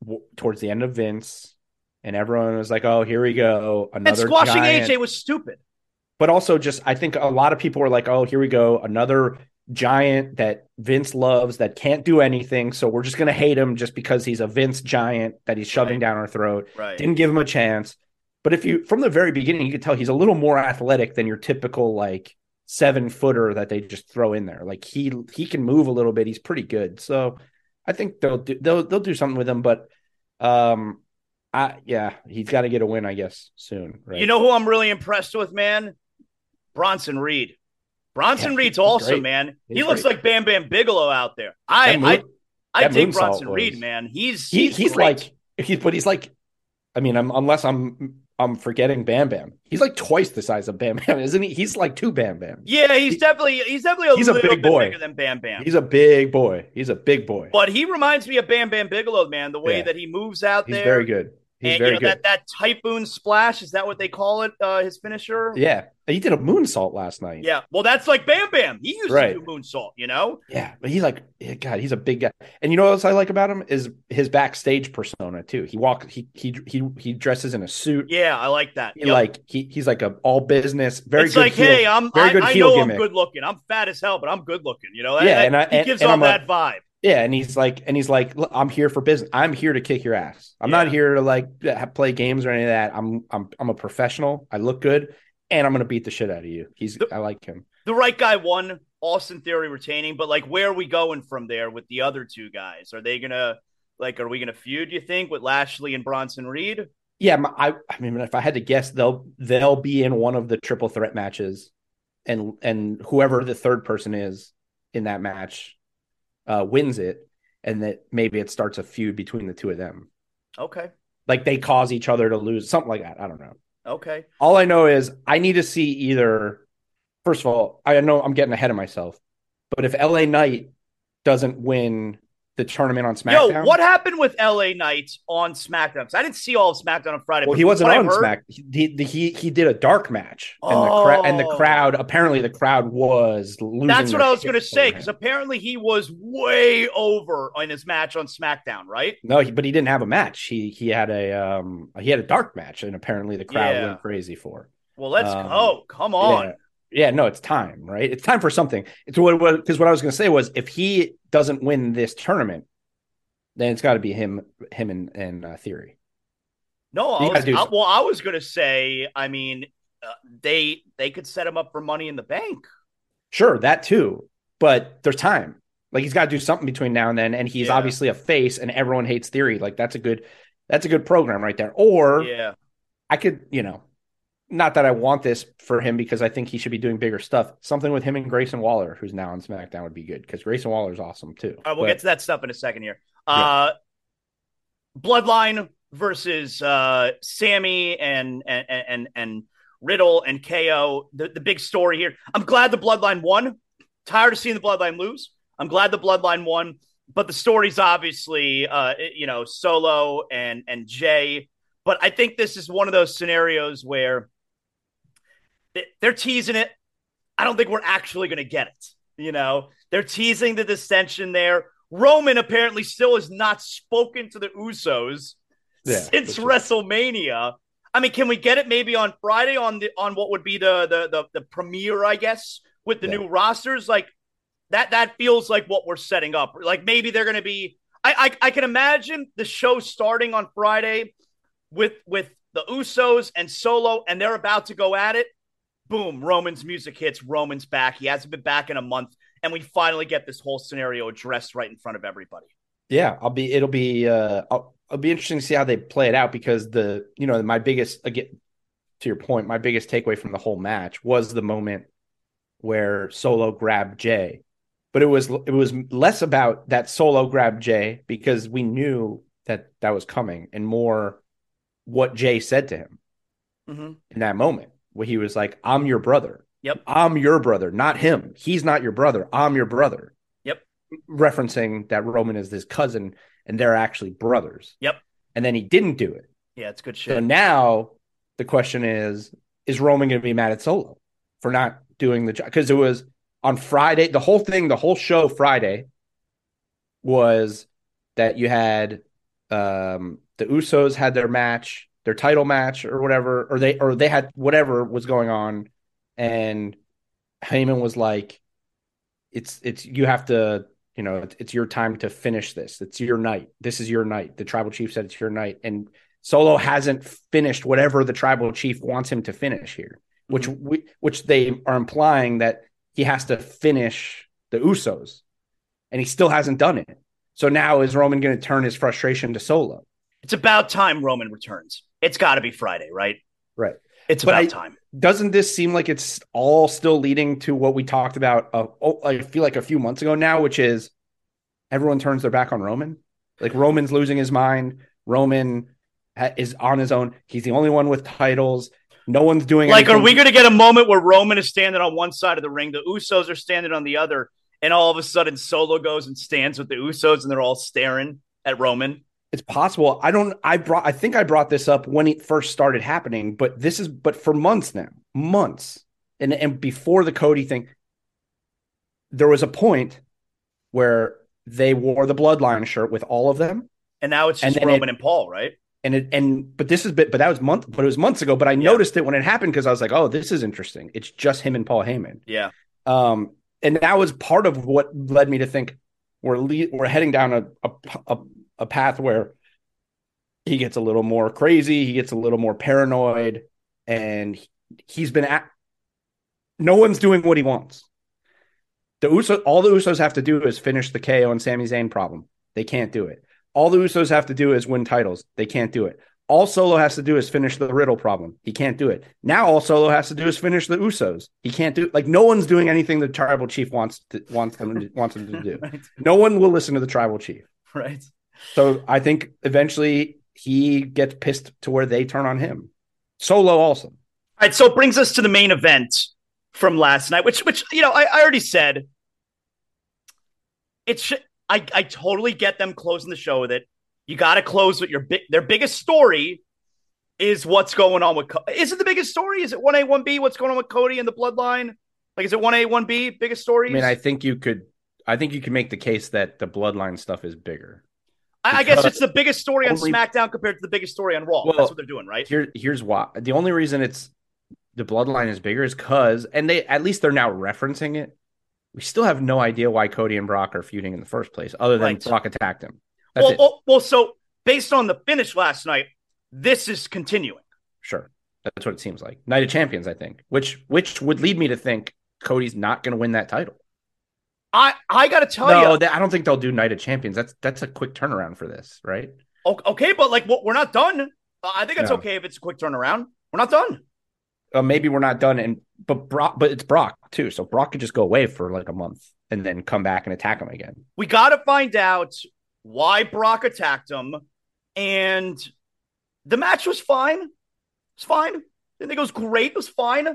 w- towards the end of Vince and everyone was like, "Oh, here we go, another." And squashing giant. AJ was stupid. But also, just I think a lot of people were like, "Oh, here we go, another giant that Vince loves that can't do anything, so we're just gonna hate him just because he's a Vince giant that he's shoving right. down our throat." Right. Didn't give him a chance. But if you from the very beginning, you could tell he's a little more athletic than your typical like seven footer that they just throw in there. Like he he can move a little bit. He's pretty good. So I think they'll do they'll they'll do something with him. But um, I yeah, he's got to get a win, I guess, soon. Right? You know who I'm really impressed with, man? Bronson Reed. Bronson yeah, Reed's awesome, man. He's he looks great. like Bam Bam Bigelow out there. I moon, I I dig Bronson Reed, man. He's he's, he, he's like he's but he's like I mean, I'm, unless I'm I'm forgetting Bam Bam. He's like twice the size of Bam Bam, isn't he? He's like two Bam Bam. Yeah, he's he, definitely he's definitely a he's little a big bit boy. bigger than Bam Bam. He's a big boy. He's a big boy. But he reminds me of Bam Bam Bigelow, man. The way yeah. that he moves out he's there. He's very good. He's and, very you know, good. That, that typhoon splash is that what they call it? Uh, his finisher. Yeah, he did a moonsault last night. Yeah, well, that's like Bam Bam. He used right. to do moonsault. You know. Yeah, but he's like, God, he's a big guy. And you know what else I like about him is his backstage persona too. He walk, he he he he dresses in a suit. Yeah, I like that. He yep. like he he's like a all business. Very it's good. like, heel, hey, I'm very good I, I know gimmick. I'm good looking. I'm fat as hell, but I'm good looking. You know. Yeah, and, and I, he gives and, off that vibe. Yeah, and he's like, and he's like, I'm here for business. I'm here to kick your ass. I'm yeah. not here to like play games or any of that. I'm I'm I'm a professional. I look good, and I'm gonna beat the shit out of you. He's the, I like him. The right guy won. Austin Theory retaining, but like, where are we going from there with the other two guys? Are they gonna like? Are we gonna feud? You think with Lashley and Bronson Reed? Yeah, I I mean, if I had to guess, they'll they'll be in one of the triple threat matches, and and whoever the third person is in that match uh, wins it, and that maybe it starts a feud between the two of them. Okay. Like they cause each other to lose, something like that. I don't know. Okay. All I know is I need to see either. First of all, I know I'm getting ahead of myself, but if LA Knight doesn't win the tournament on SmackDown. Yo, what happened with LA Knight on SmackDown? I didn't see all of SmackDown on Friday. Well, he wasn't on Smack. He, he he did a dark match, and oh. the cra- and the crowd apparently the crowd was losing. That's what I was going to say because apparently he was way over in his match on SmackDown, right? No, he, but he didn't have a match. He he had a um he had a dark match, and apparently the crowd yeah. went crazy for. Well, let's um, go. Come on. Yeah. Yeah, no, it's time, right? It's time for something. It's what because what, what I was going to say was if he doesn't win this tournament, then it's got to be him, him and, and uh, Theory. No, I was, I, well, I was going to say, I mean, uh, they they could set him up for Money in the Bank. Sure, that too, but there's time. Like he's got to do something between now and then, and he's yeah. obviously a face, and everyone hates Theory. Like that's a good, that's a good program right there. Or yeah, I could, you know, not that I want this for him because I think he should be doing bigger stuff. Something with him and Grayson Waller, who's now on SmackDown, would be good because Grayson Waller is awesome too. All right, we'll but, get to that stuff in a second here. Uh, Bloodline versus uh, Sami and, and and and Riddle and KO. The, the big story here. I'm glad the Bloodline won. Tired of seeing the Bloodline lose. I'm glad the Bloodline won. But the story's obviously, uh, you know, Solo and and Jay. But I think this is one of those scenarios where they're teasing it. I don't think we're actually going to get it. You know, they're teasing the dissension there. Roman apparently still has not spoken to the Usos yeah, since sure. WrestleMania. I mean, can we get it maybe on Friday on the on what would be the the the, the premiere, I guess, with the yeah. new rosters? Like that that feels like what we're setting up. Like maybe they're gonna be I, I I can imagine the show starting on Friday with with the Usos and Solo, and they're about to go at it. Boom, Roman's music hits, Roman's back. He hasn't been back in a month and we finally get this whole scenario addressed right in front of everybody. Yeah, I'll be. It'll be. Uh, I'll, it'll be interesting to see how they play it out because the you know my biggest again to your point, my biggest takeaway from the whole match was the moment where Solo grabbed Jay, but it was it was less about that Solo grabbed Jay because we knew that that was coming, and more what Jay said to him mm-hmm. in that moment where he was like, "I'm your brother." Yep. I'm your brother, not him. He's not your brother. I'm your brother. Yep. Referencing that Roman is his cousin and they're actually brothers. Yep. And then he didn't do it. Yeah, it's good shit. So now the question is is Roman going to be mad at Solo for not doing the job? Because it was on Friday, the whole thing, the whole show Friday was that you had um the Usos had their match, their title match or whatever, or they or they had whatever was going on and Heyman was like, "It's it's you have to." You know, it's, it's your time to finish this. It's your night. This is your night. The tribal chief said it's your night, and Solo hasn't finished whatever the tribal chief wants him to finish here, which mm-hmm. we, which they are implying that he has to finish the Usos, and he still hasn't done it. So now is Roman going to turn his frustration to Solo? It's about time Roman returns. It's got to be Friday, right? Right. It's but about I, time. Doesn't this seem like it's all still leading to what we talked about? Uh, oh, I feel like a few months ago now, which is everyone turns their back on Roman. Like Roman's losing his mind. Roman ha- is on his own. He's the only one with titles. No one's doing like. Anything. Are we going to get a moment where Roman is standing on one side of the ring, the Usos are standing on the other, and all of a sudden Solo goes and stands with the Usos, and they're all staring at Roman? It's possible. I don't. I brought. I think I brought this up when it first started happening, but this is. But for months now, months, and and before the Cody thing, there was a point where they wore the Bloodline shirt with all of them, and now it's just Roman it, and Paul, right? And it and but this is bit, but that was month, but it was months ago. But I yeah. noticed it when it happened because I was like, oh, this is interesting. It's just him and Paul Heyman. Yeah. Um, and that was part of what led me to think we're le- we're heading down a, a, a a path where he gets a little more crazy, he gets a little more paranoid, and he's been at no one's doing what he wants. The Usos, all the Usos have to do is finish the KO and Sami Zayn problem. They can't do it. All the Usos have to do is win titles. They can't do it. all Solo has to do is finish the Riddle problem. He can't do it. Now all Solo has to do is finish the Usos. He can't do like no one's doing anything the tribal chief wants to, wants them to, wants them to do. right. No one will listen to the tribal chief. Right. So I think eventually he gets pissed to where they turn on him. Solo also. All right, so it brings us to the main event from last night, which which you know I, I already said. It's I I totally get them closing the show with it. You got to close with your big. Their biggest story is what's going on with. Is it the biggest story? Is it one A one B? What's going on with Cody and the Bloodline? Like, is it one A one B? Biggest story? I mean, I think you could. I think you can make the case that the Bloodline stuff is bigger. I, I guess it's the biggest story only, on SmackDown compared to the biggest story on Raw. Well, That's what they're doing, right? Here, here's why. The only reason it's the Bloodline is bigger is because, and they at least they're now referencing it. We still have no idea why Cody and Brock are feuding in the first place, other than right. Brock attacked him. Well, well, oh, well, so based on the finish last night, this is continuing. Sure, that's what it seems like. Night of Champions, I think, which which would lead me to think Cody's not going to win that title. I I got to tell no, you, I don't think they'll do Night of Champions. That's that's a quick turnaround for this, right? Okay, but like, we're not done. I think it's no. okay if it's a quick turnaround. We're not done. Uh, maybe we're not done, and but Brock, but it's Brock too, so Brock could just go away for like a month and then come back and attack him again. We got to find out why Brock attacked him, and the match was fine. It's fine. Didn't think it was great. It was fine.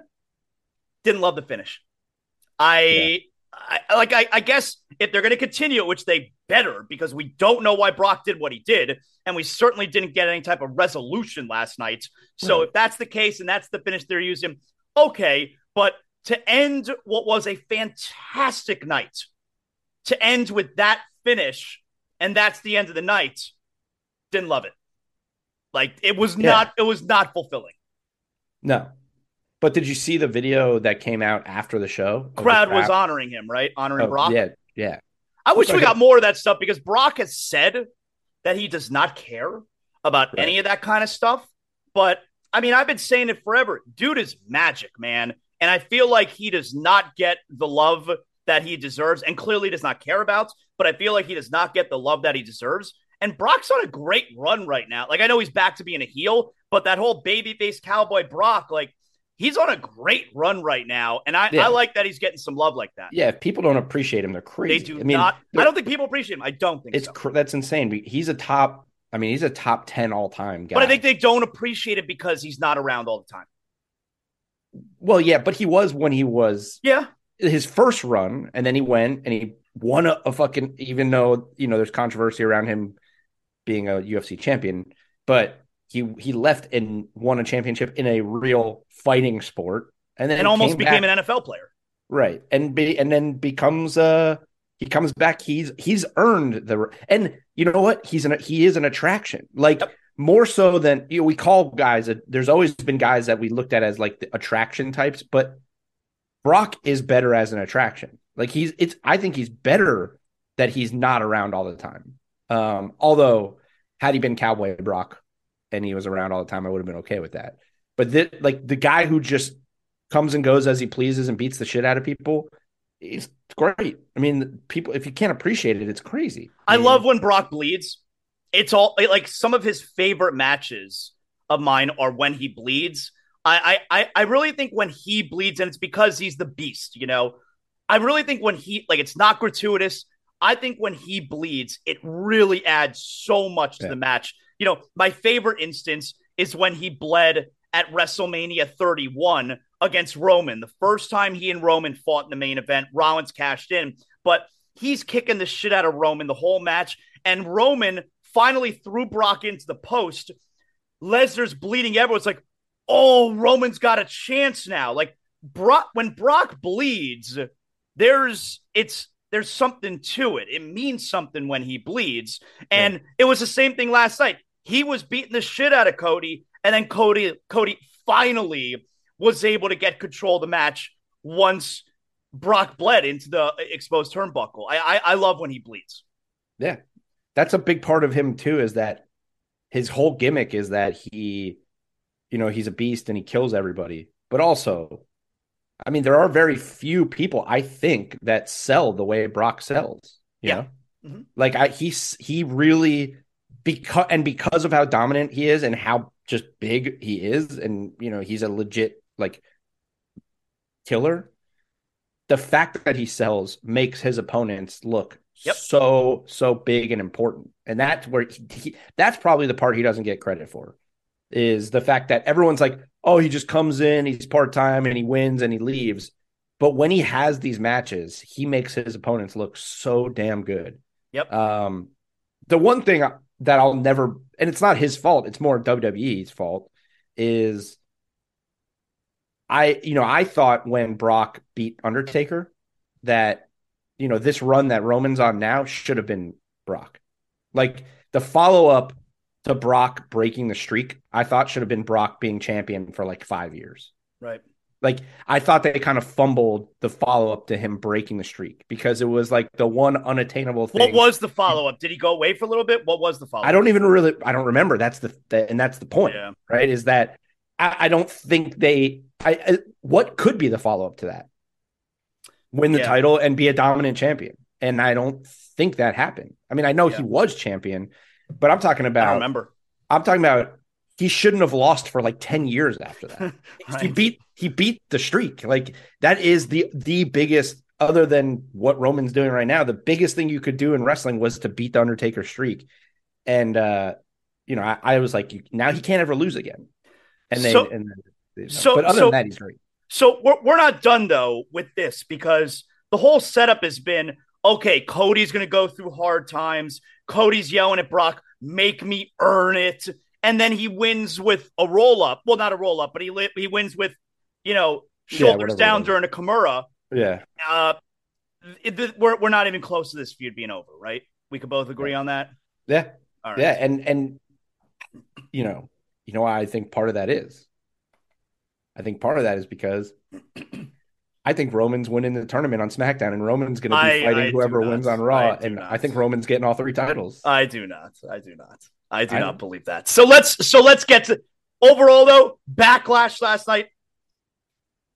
Didn't love the finish. I yeah. I, like I, I, guess if they're going to continue, which they better, because we don't know why Brock did what he did, and we certainly didn't get any type of resolution last night. So right. if that's the case and that's the finish they're using, okay. But to end what was a fantastic night, to end with that finish, and that's the end of the night, didn't love it. Like it was yeah. not, it was not fulfilling. No, but did you see the video that came out after the show? Crowd was honoring him, right? Honoring oh, Brock. Yeah, yeah. I wish we got more of that stuff because Brock has said that he does not care about right. any of that kind of stuff. But I mean, I've been saying it forever. Dude is magic, man. And I feel like he does not get the love that he deserves and clearly does not care about. But I feel like he does not get the love that he deserves. And Brock's on a great run right now. Like, I know he's back to being a heel, but that whole babyface cowboy Brock, like, he's on a great run right now, and I, yeah. I like that he's getting some love like that. Yeah, if people don't appreciate him, they're crazy. They do I mean, not. I don't think people appreciate him. I don't think it's so. cr- that's insane. He's a top. I mean, he's a top ten all time guy. But I think they don't appreciate it because he's not around all the time. Well, yeah, but he was when he was. Yeah. His first run, and then he went and he won a, a fucking. Even though you know there's controversy around him being a UFC champion, but he he left and won a championship in a real fighting sport, and then and almost became back. an NFL player. Right, and be and then becomes uh he comes back. He's he's earned the and you know what he's an he is an attraction like. Yep. More so than you know, we call guys. There's always been guys that we looked at as like the attraction types, but Brock is better as an attraction. Like he's it's I think he's better that he's not around all the time. Um, although had he been Cowboy Brock, and he was around all the time, I would have been okay with that. But th- like the guy who just comes and goes as he pleases and beats the shit out of people, it's great. I mean, people if you can't appreciate it, it's crazy. I, I mean, love when Brock bleeds. It's all like some of his favorite matches of mine are when he bleeds. I I I really think when he bleeds, and it's because he's the beast. You know, I really think when he like it's not gratuitous. I think when he bleeds, it really adds so much to yeah. the match you know, my favorite instance is when he bled at WrestleMania 31 against Roman. The first time he and Roman fought in the main event, Rollins cashed in, but he's kicking the shit out of Roman the whole match. And Roman finally threw Brock into the post. Lesnar's bleeding Everyone's like, oh, Roman's got a chance now. Like Brock, when Brock bleeds, there's it's there's something to it. It means something when he bleeds. And yeah. it was the same thing last night. He was beating the shit out of Cody, and then Cody Cody finally was able to get control of the match once Brock bled into the exposed turnbuckle. I, I, I love when he bleeds. Yeah, that's a big part of him too. Is that his whole gimmick is that he, you know, he's a beast and he kills everybody. But also, I mean, there are very few people I think that sell the way Brock sells. You yeah. know, mm-hmm. like I, he's he really because and because of how dominant he is and how just big he is, and you know he's a legit like killer. The fact that he sells makes his opponents look yep. so so big and important, and that's where he, he, that's probably the part he doesn't get credit for is the fact that everyone's like, oh, he just comes in, he's part time, and he wins and he leaves. But when he has these matches, he makes his opponents look so damn good. Yep. Um, the one thing that I'll never, and it's not his fault, it's more WWE's fault, is I, you know, I thought when Brock beat Undertaker that, you know, this run that Roman's on now should have been Brock. Like the follow up to Brock breaking the streak, I thought should have been Brock being champion for like five years. Right. Like I thought they kind of fumbled the follow up to him breaking the streak because it was like the one unattainable thing. What was the follow up? Did he go away for a little bit? What was the follow? Up? I don't even really. I don't remember. That's the, the and that's the point. Yeah. Right. Is that I, I don't think they. I, I, what could be the follow up to that? Win the yeah. title and be a dominant champion, and I don't think that happened. I mean, I know yeah. he was champion, but I'm talking about. I remember. I'm talking about he shouldn't have lost for like 10 years after that. right. He beat he beat the streak. Like that is the the biggest other than what Roman's doing right now, the biggest thing you could do in wrestling was to beat the Undertaker streak. And uh you know, I, I was like now he can't ever lose again. And then so, and then, you know, so but other so, than that he's great. So we're we're not done though with this because the whole setup has been okay, Cody's going to go through hard times. Cody's yelling at Brock, "Make me earn it." And then he wins with a roll up. Well, not a roll up, but he li- he wins with you know shoulders yeah, down during a Kimura. Yeah. Uh, it, we're we're not even close to this feud being over, right? We could both agree on that. Yeah. Yeah, and and you know, you know, I think part of that is. I think part of that is because I think Roman's winning the tournament on SmackDown, and Roman's going to be I, fighting I whoever wins on Raw, I and not. I think Roman's getting all three titles. I do not. I do not. I do I not believe that. So let's so let's get to overall though backlash last night.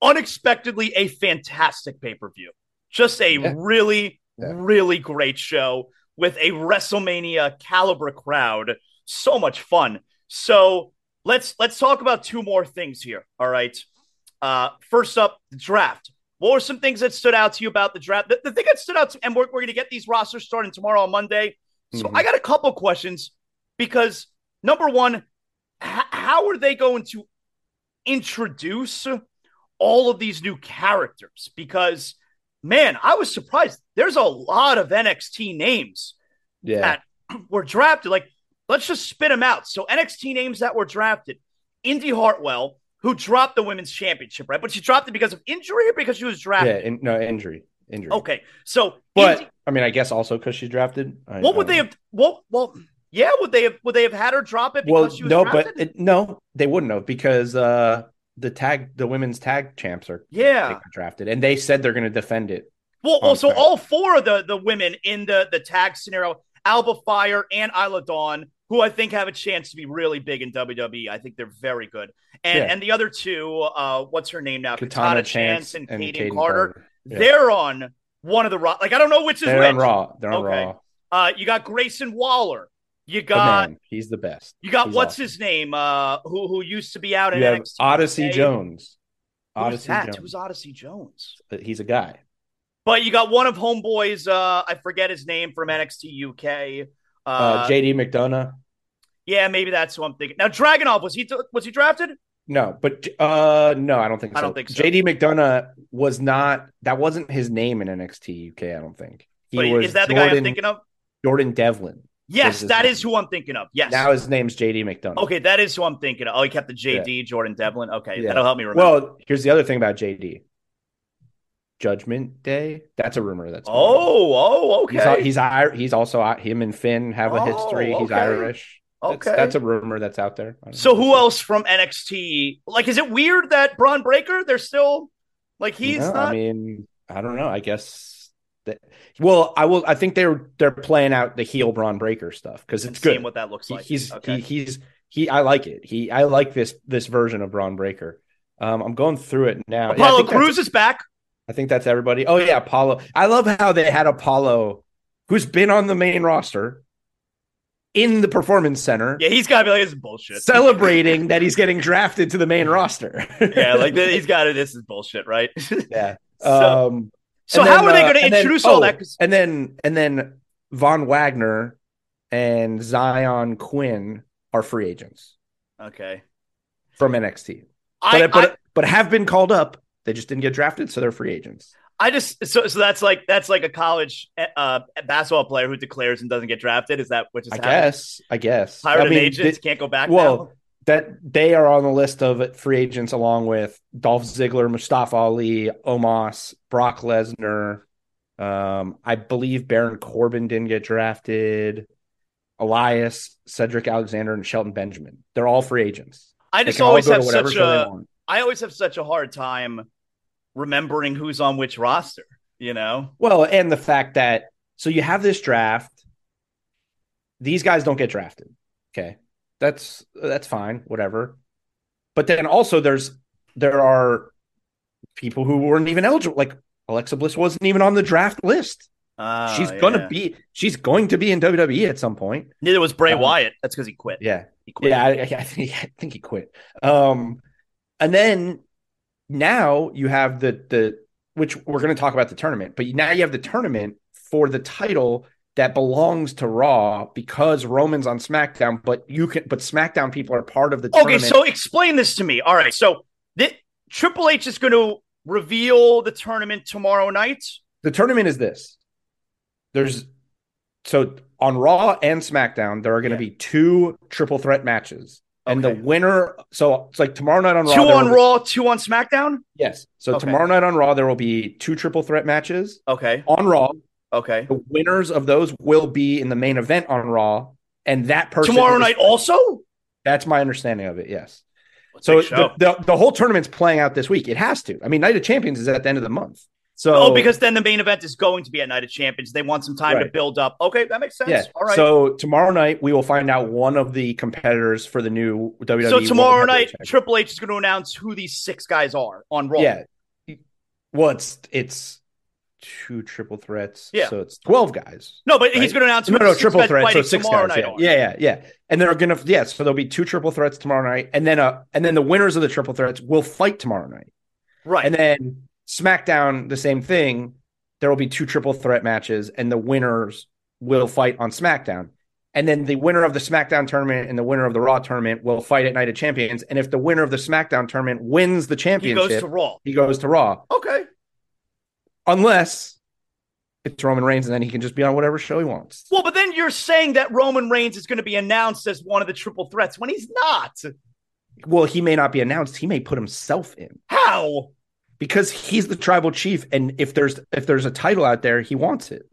Unexpectedly, a fantastic pay per view. Just a yeah. really, yeah. really great show with a WrestleMania caliber crowd. So much fun. So let's let's talk about two more things here. All right. Uh, first up, the draft. What were some things that stood out to you about the draft? The, the thing that stood out, to, and we're, we're going to get these rosters starting tomorrow on Monday. So mm-hmm. I got a couple questions because number one, h- how are they going to introduce all of these new characters? Because man, I was surprised. There's a lot of NXT names yeah. that were drafted. Like, let's just spit them out. So NXT names that were drafted: Indi Hartwell, who dropped the women's championship, right? But she dropped it because of injury or because she was drafted? Yeah, in, no injury. Injury. Okay, so but Indi- I mean, I guess also because she's drafted. I, what would they have? Well, well, yeah, would they have would they have had her drop it? well, no, drafted? but it, no, they wouldn't have because uh, the tag the women's tag champs are yeah drafted, and they said they're going to defend it. Well, well so all four of the the women in the the tag scenario, Alba Fire and Isla Dawn, who I think have a chance to be really big in WWE. I think they're very good. And yeah. and the other two, uh, what's her name now? Katana, Katana Chance, and, and Kayden Carter. Carter. Yeah. They're on one of the raw. Like I don't know which is they're which. on Raw. They're on okay. Raw. Uh, you got Grayson Waller. You got he's the best. You got he's what's awesome. his name? Uh, who who used to be out in NXT Odyssey. Jones. Odyssey Who's Jones. Who's Odyssey Jones? He's a guy. But you got one of homeboys. Uh, I forget his name from NXT UK. Uh, uh, JD McDonagh. Yeah, maybe that's who I'm thinking. Now Dragunov was he was he drafted? No, but uh, no, I don't think. So. I don't think so. JD McDonagh was not. That wasn't his name in NXT UK. I don't think. He but was. Is that Jordan, the guy I'm thinking of? Jordan Devlin. Yes, that name. is who I'm thinking of. Yes. Now his name's JD McDonagh. Okay, that is who I'm thinking of. Oh, he kept the JD, yeah. Jordan Devlin. Okay, yeah. that'll help me remember. Well, here's the other thing about JD. Judgment Day. That's a rumor. That's oh, oh, okay. He's he's, he's also him and Finn have a oh, history. He's okay. Irish. Okay, that's, that's, a rumor that's out there. So who else from NXT? Like, is it weird that Bron Breakker? They're still like he's no, not. I mean, I don't know. I guess well, I will. I think they're they're playing out the heel Bron Breakker stuff because it's good. What that looks like. He, he's okay. he, he's he. I like it. He I like this this version of Bron Breakker. Um, I'm going through it now. Apollo yeah, Crews is back. I think that's everybody. Oh yeah, Apollo. I love how they had Apollo, who's been on the main roster, in the performance center. Yeah, he's got to be like, this is bullshit. Celebrating that he's getting drafted to the main roster. yeah, like he's got it. This is bullshit, right? yeah. so, um, so how are they going to uh, introduce then, all oh, that? And then, and then Von Wagner and Zion Quinn are free agents. Okay. From NXT. I, but, but, I, but have been called up. They just didn't get drafted, so they're free agents. I just so so that's like that's like a college uh, basketball player who declares and doesn't get drafted. Is that what just I happened? guess? I guess. Hired I an mean, agent can't go back. Well, now? That they are on the list of free agents along with Dolph Ziggler, Mustafa Ali, Omos, Brock Lesnar. Um, I believe Baron Corbin didn't get drafted. Elias, Cedric Alexander, and Shelton Benjamin. They're all free agents. I just always have such a. I always have such a hard time remembering who's on which roster, you know? Well, and the fact that so you have this draft, these guys don't get drafted. Okay. That's that's fine, whatever. But then also there's there are people who weren't even eligible. Like Alexa Bliss wasn't even on the draft list. Uh, she's gonna yeah. be she's going to be in WWE at some point. Neither was Bray um, Wyatt. That's because he quit. Yeah. He quit. Yeah, I, I, think, I think he quit. Um and then now you have the the which we're going to talk about the tournament, but now you have the tournament for the title that belongs to Raw because Roman's on SmackDown, but you can but SmackDown people are part of the Okay, tournament. so explain this to me. All right. So the, Triple H is going to reveal the tournament tomorrow night. The tournament is this. There's so on Raw and SmackDown, there are going to yeah. be two triple threat matches. And the winner, so it's like tomorrow night on Raw. Two on Raw, two on SmackDown? Yes. So okay. tomorrow night on Raw, there will be two triple threat matches. Okay. On Raw. Okay. The winners of those will be in the main event on Raw. And that person. Tomorrow night also? That's my understanding of it, yes. so the, the, the whole tournament's playing out this week. It has to. I mean, Night of Champions is at the end of the month. So, oh, because then the main event is going to be at Night of Champions. They want some time right. to build up. Okay, that makes sense. Yeah. All right. So tomorrow night we will find out one of the competitors for the new WWE. So tomorrow night, Triple H is going to announce who these six guys are on Raw. Yeah. Well, it's it's two triple threats. Yeah. So it's twelve guys. No, but right? he's going to announce no, no, triple threats. So six guys. Yeah. yeah, yeah, yeah. And they're going to yes. Yeah, so there'll be two triple threats tomorrow night, and then uh, and then the winners of the triple threats will fight tomorrow night. Right. And then SmackDown, the same thing there will be two triple threat matches, and the winners will fight on SmackDown. And then the winner of the SmackDown tournament and the winner of the Raw tournament will fight at Night of Champions. And if the winner of the SmackDown tournament wins the championship, he goes to Raw. He goes to Raw. Okay. Unless it's Roman Reigns, and then he can just be on whatever show he wants. Well, but then you're saying that Roman Reigns is going to be announced as one of the triple threats when he's not. Well, he may not be announced. He may put himself in. How? because he's the tribal chief, and if there's if there's a title out there, he wants it.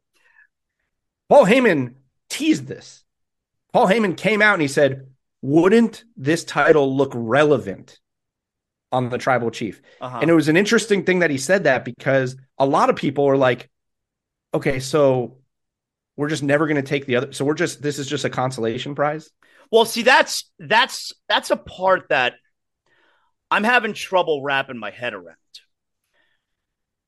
Paul Heyman teased this. Paul Heyman came out and he said, "Wouldn't this title look relevant on the tribal chief?" Uh-huh. And it was an interesting thing that he said that because a lot of people are like, "Okay, so we're just never going to take the other. So we're just this is just a consolation prize." Well, see, that's that's that's a part that I'm having trouble wrapping my head around.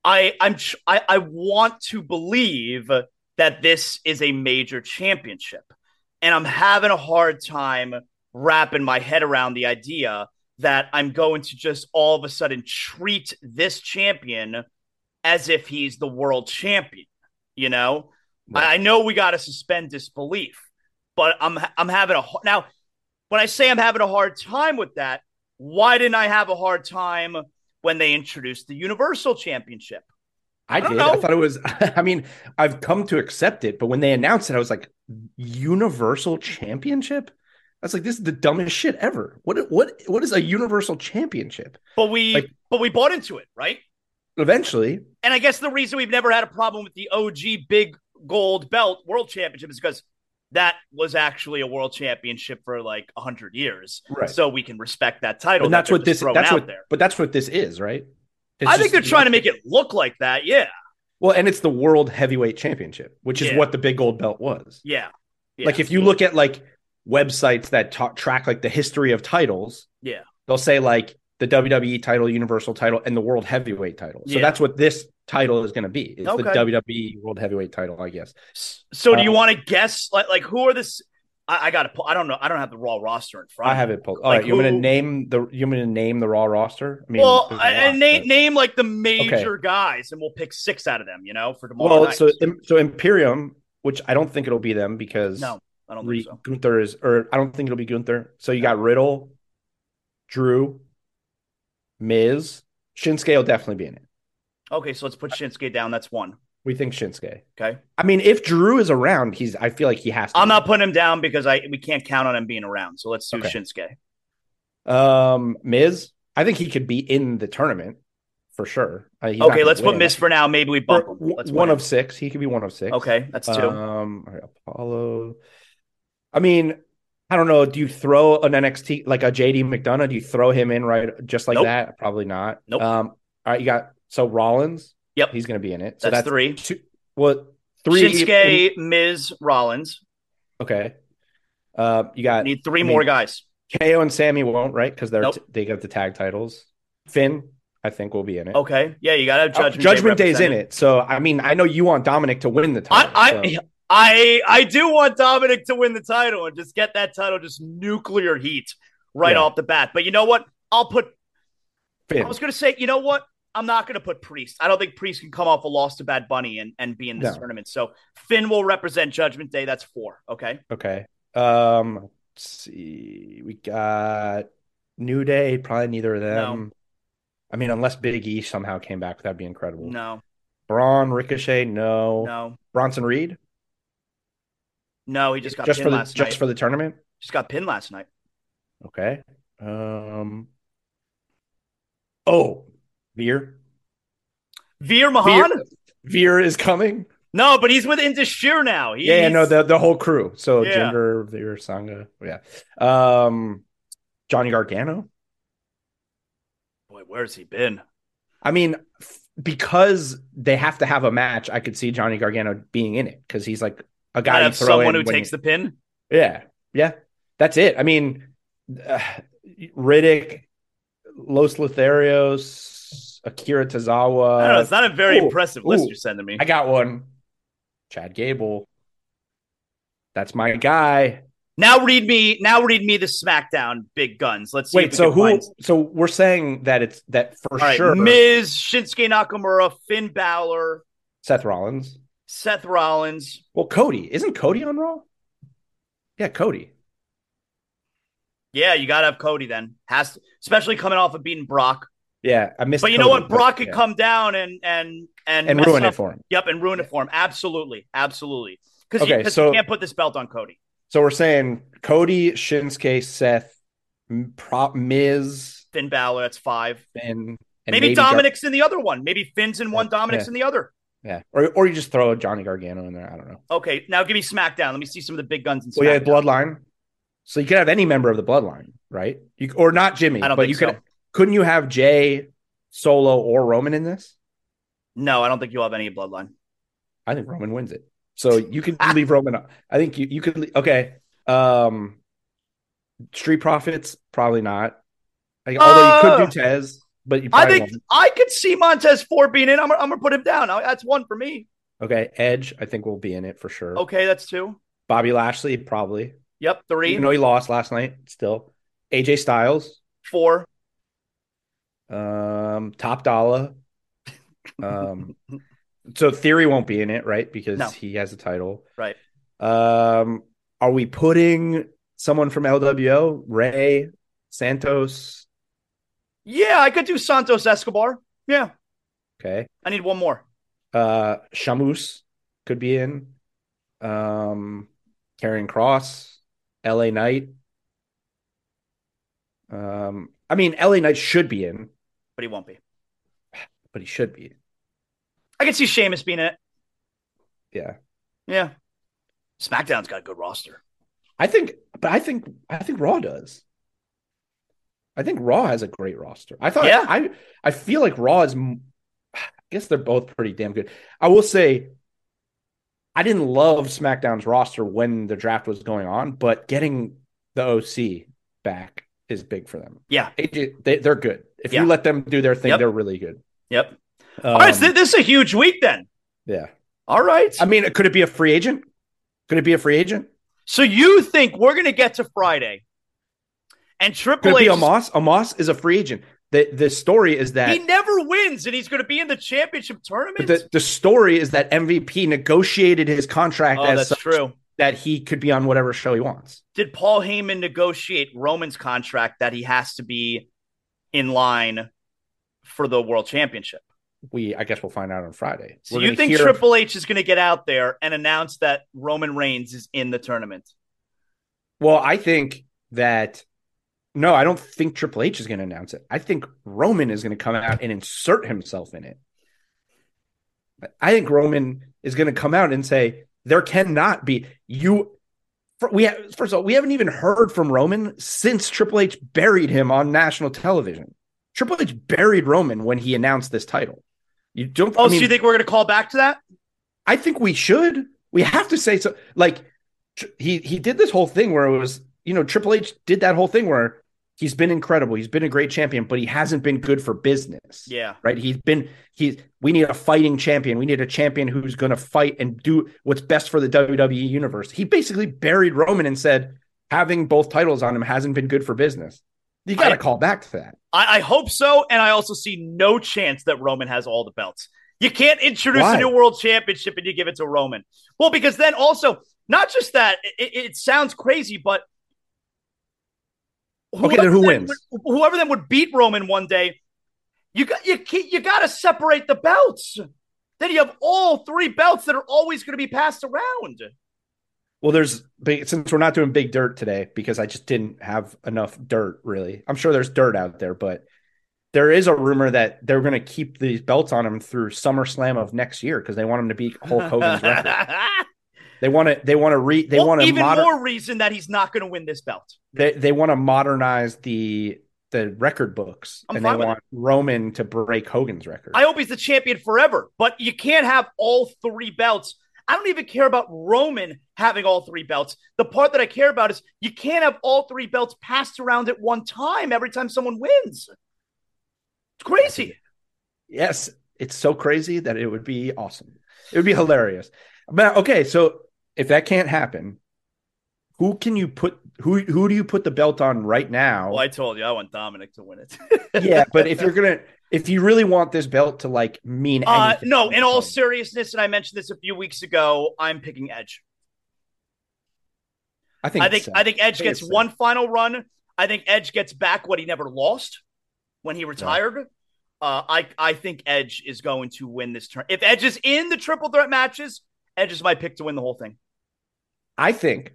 I I'm I, I want to believe that this is a major championship, and I'm having a hard time wrapping my head around the idea that I'm going to just all of a sudden treat this champion as if he's the world champion. You know, right. I, know we got to suspend disbelief, but I'm I'm having a now. When I say I'm having a hard time with that, why didn't I have a hard time when they introduced the Universal Championship. I, I did. Know. I thought it was. I mean, I've come to accept it, but when they announced it, I was like, Universal Championship. I was like, this is the dumbest shit ever. What what what is a Universal Championship? But we like, but we bought into it, right? Eventually. And I guess the reason we've never had a problem with the OG big gold belt world championship is because that was actually a world championship for like 100 years. Right. So we can respect that title. And that's that what this that's what there. But that's what this is, right? It's I think they're trying to make it look like that. Yeah. Well, and it's the world heavyweight championship, which is yeah. what the big gold belt was. Yeah. yeah. Like if you look at like websites that talk, track like the history of titles, yeah, they'll say like the WWE title, Universal title, and the World Heavyweight title. So yeah. that's what this title is going to be. It's okay. the WWE World Heavyweight title, I guess. So, do you um, want to guess like like who are this? I, I got to. Pull I don't know. I don't have the Raw roster in front. I have it pulled. All like right, you want to name the? You want to name the Raw roster? I mean, well, I, name name like the major okay. guys, and we'll pick six out of them. You know, for tomorrow. Well, night. so so Imperium, which I don't think it'll be them because no, I don't think so. Gunther is, or I don't think it'll be Gunther. So you got Riddle, Drew, Miz, Shinsuke will definitely be in it. Okay, so let's put Shinsuke down. That's one. We think Shinsuke. Okay. I mean, if Drew is around, he's. I feel like he has. to I'm not putting him down because I we can't count on him being around. So let's do okay. Shinsuke. Um, Miz. I think he could be in the tournament for sure. Uh, okay, let's win. put Miz for now. Maybe we bump him. Let's one of six. He could be one of six. Okay, that's two. Um, Apollo. I mean, I don't know. Do you throw an NXT like a JD McDonagh? Do you throw him in right just like nope. that? Probably not. Nope. Um, all right, you got so Rollins. Yep, he's going to be in it. So that's, that's three. Two, what three? Shinsuke, in, Miz, Rollins. Okay. Uh, you got need three I mean, more guys. KO and Sami won't right because they're nope. t- they get the tag titles. Finn, I think, will be in it. Okay, yeah, you got to have Judgment. Oh, Judgment Day Day's in it, so I mean, I know you want Dominic to win the title. I, I, so. I, I do want Dominic to win the title and just get that title just nuclear heat right yeah. off the bat. But you know what? I'll put. Finn. I was going to say, you know what? I'm not going to put Priest. I don't think Priest can come off a loss to Bad Bunny and, and be in this no. tournament. So Finn will represent Judgment Day. That's four. Okay. Okay. Um, let's see. We got New Day. Probably neither of them. No. I mean, unless Big E somehow came back, that'd be incredible. No. Braun, Ricochet, no. No. Bronson Reed. No, he just got just for the, just night. for the tournament. Just got pinned last night. Okay. Um. Oh, Veer. Veer Mahaan? Veer, Veer is coming. No, but he's with Indus Sher now. He, yeah, no, the the whole crew. So yeah. Jinder, Veer, Sangha, yeah. Um, Johnny Gargano. Boy, where's he been? I mean, because they have to have a match, I could see Johnny Gargano being in it because he's like a guy. Have someone who takes the pin. Yeah, yeah, that's it. I mean, uh, Riddick, Los Lotharios, Akira Tozawa. Know, it's not a very ooh, impressive list you're sending me. I got one. Chad Gable. That's my guy. Now read me. Now read me the SmackDown big guns. Let's wait. So who? Find... So we're saying that it's that for right, sure. Miz, Shinsuke Nakamura, Finn Balor, Seth Rollins, Seth Rollins. Well, Cody isn't Cody on Raw? Yeah, Cody. Yeah, you gotta have Cody then. Has to, especially coming off of beating Brock. Yeah, I missed. But you Cody, know what? Brock could yeah. come down and and and and ruin up. it for him. Yep, and ruin it for him. Absolutely, absolutely. Because okay, so, you can't put this belt on Cody. So we're saying Cody, Shinsuke, Seth, Prop, Miz, Finn Balor. That's five. Finn. Maybe, maybe, Dominic's Gar- in the other one. Maybe Finn's in one, Dominic's yeah. in the other. Yeah, or or you just throw Johnny Gargano in there. I don't know. Okay, now give me SmackDown. Let me see some of the big guns in SmackDown. Well, yeah, Bloodline. So you could have any member of the Bloodline, right? You, or not Jimmy, I don't but you so. could. Couldn't you have Jay, Solo or Roman in this? No, I don't think you'll have any bloodline. I think Roman wins it. So you can leave Roman. I think you you could leave, okay. Um, Street Profits probably not. Like, although you could do Tez, but you I think won't. I could see Montez Ford being in. I'm, I'm gonna put him down. That's one for me. Okay, Edge I think will be in it for sure. Okay, that's two. Bobby Lashley probably. Yep, three. Even though he lost last night, still. AJ Styles four. Um, Top Dolla. Um, so Theory won't be in it, right? Because no. he has a title, right? Um, are we putting someone from LWO, Rey Santos? Yeah, I could do Santos Escobar. Yeah. Okay. I need one more. Uh, Sheamus could be in. Um, Karrion Kross, LA Knight. Um, I mean, LA Knight should be in but he won't be. But he should be. I can see Sheamus being in it. Yeah. Yeah. SmackDown's got a good roster. I think, but I think, I think Raw does. I think Raw has a great roster. I thought, yeah. I, I feel like Raw is. I guess they're both pretty damn good. I will say, I didn't love SmackDown's roster when the draft was going on, but getting the OC back is big for them. Yeah, AJ, they, are good. If yeah. you let them do their thing, yep. they're really good. Yep. Um, All right, so this is a huge week then. Yeah. All right. I mean, could it be a free agent? Could it be a free agent? So you think we're going to get to Friday and Triple H? Omos? Omos is a free agent. The the story is that he never wins, and he's going to be in the championship tournament. the the story is that MVP negotiated his contract oh, as that's true that he could be on whatever show he wants. Did Paul Heyman negotiate Roman's contract that he has to be in line for the World Championship? We, I guess, we'll find out on Friday. So you think Triple H is going to get out there and announce that Roman Reigns is in the tournament? Well, I think that no, I don't think Triple H is going to announce it. I think Roman is going to come out and insert himself in it. I think Roman is going to come out and say there cannot be you. We have, first of all, we haven't even heard from Roman since Triple H buried him on national television. Triple H buried Roman when he announced this title. You don't. Oh, I mean, so you think we're going to call back to that? I think we should. We have to say so. Like he he did this whole thing where it was, you know, Triple H did that whole thing where he's been incredible. He's been a great champion, but he hasn't been good for business. Yeah. Right. He's been, he's, we need a fighting champion. We need a champion who's going to fight and do what's best for the WWE universe. He basically buried Roman and said, having both titles on him hasn't been good for business. You got to call back to that. I, I, hope so. And I also see no chance that Roman has all the belts. You can't introduce Why? a new world championship and you give it to Roman. Well, because then also, not just that, it, it sounds crazy, but okay, then who wins? Would, whoever then would beat Roman one day, you got you you got to separate the belts. Then you have all three belts that are always going to be passed around. Well, there's since we're not doing big dirt today because I just didn't have enough dirt. Really, I'm sure there's dirt out there, but there is a rumor that they're going to keep these belts on him through SummerSlam of next year because they want him to beat Hulk Hogan's record. They want to. They want to re. They well, want to even moder- more reason that he's not going to win this belt. They they want to modernize the the record books, I'm and they want it. Roman to break Hogan's record. I hope he's the champion forever, but you can't have all three belts. I don't even care about Roman having all three belts. The part that I care about is you can't have all three belts passed around at one time every time someone wins. It's crazy. Yes, it's so crazy that it would be awesome. It would be hilarious. But okay, so if that can't happen, who can you put who who do you put the belt on right now? Well, I told you I want Dominic to win it. yeah, but if you're gonna if you really want this belt to like mean uh, anything, no, in all seriousness, and I mentioned this a few weeks ago, I'm picking Edge. I think I think I think Edge I think gets one final run. I think Edge gets back what he never lost when he retired. Uh, I I think Edge is going to win this turn. If Edge is in the triple threat matches, Edge is my pick to win the whole thing. I think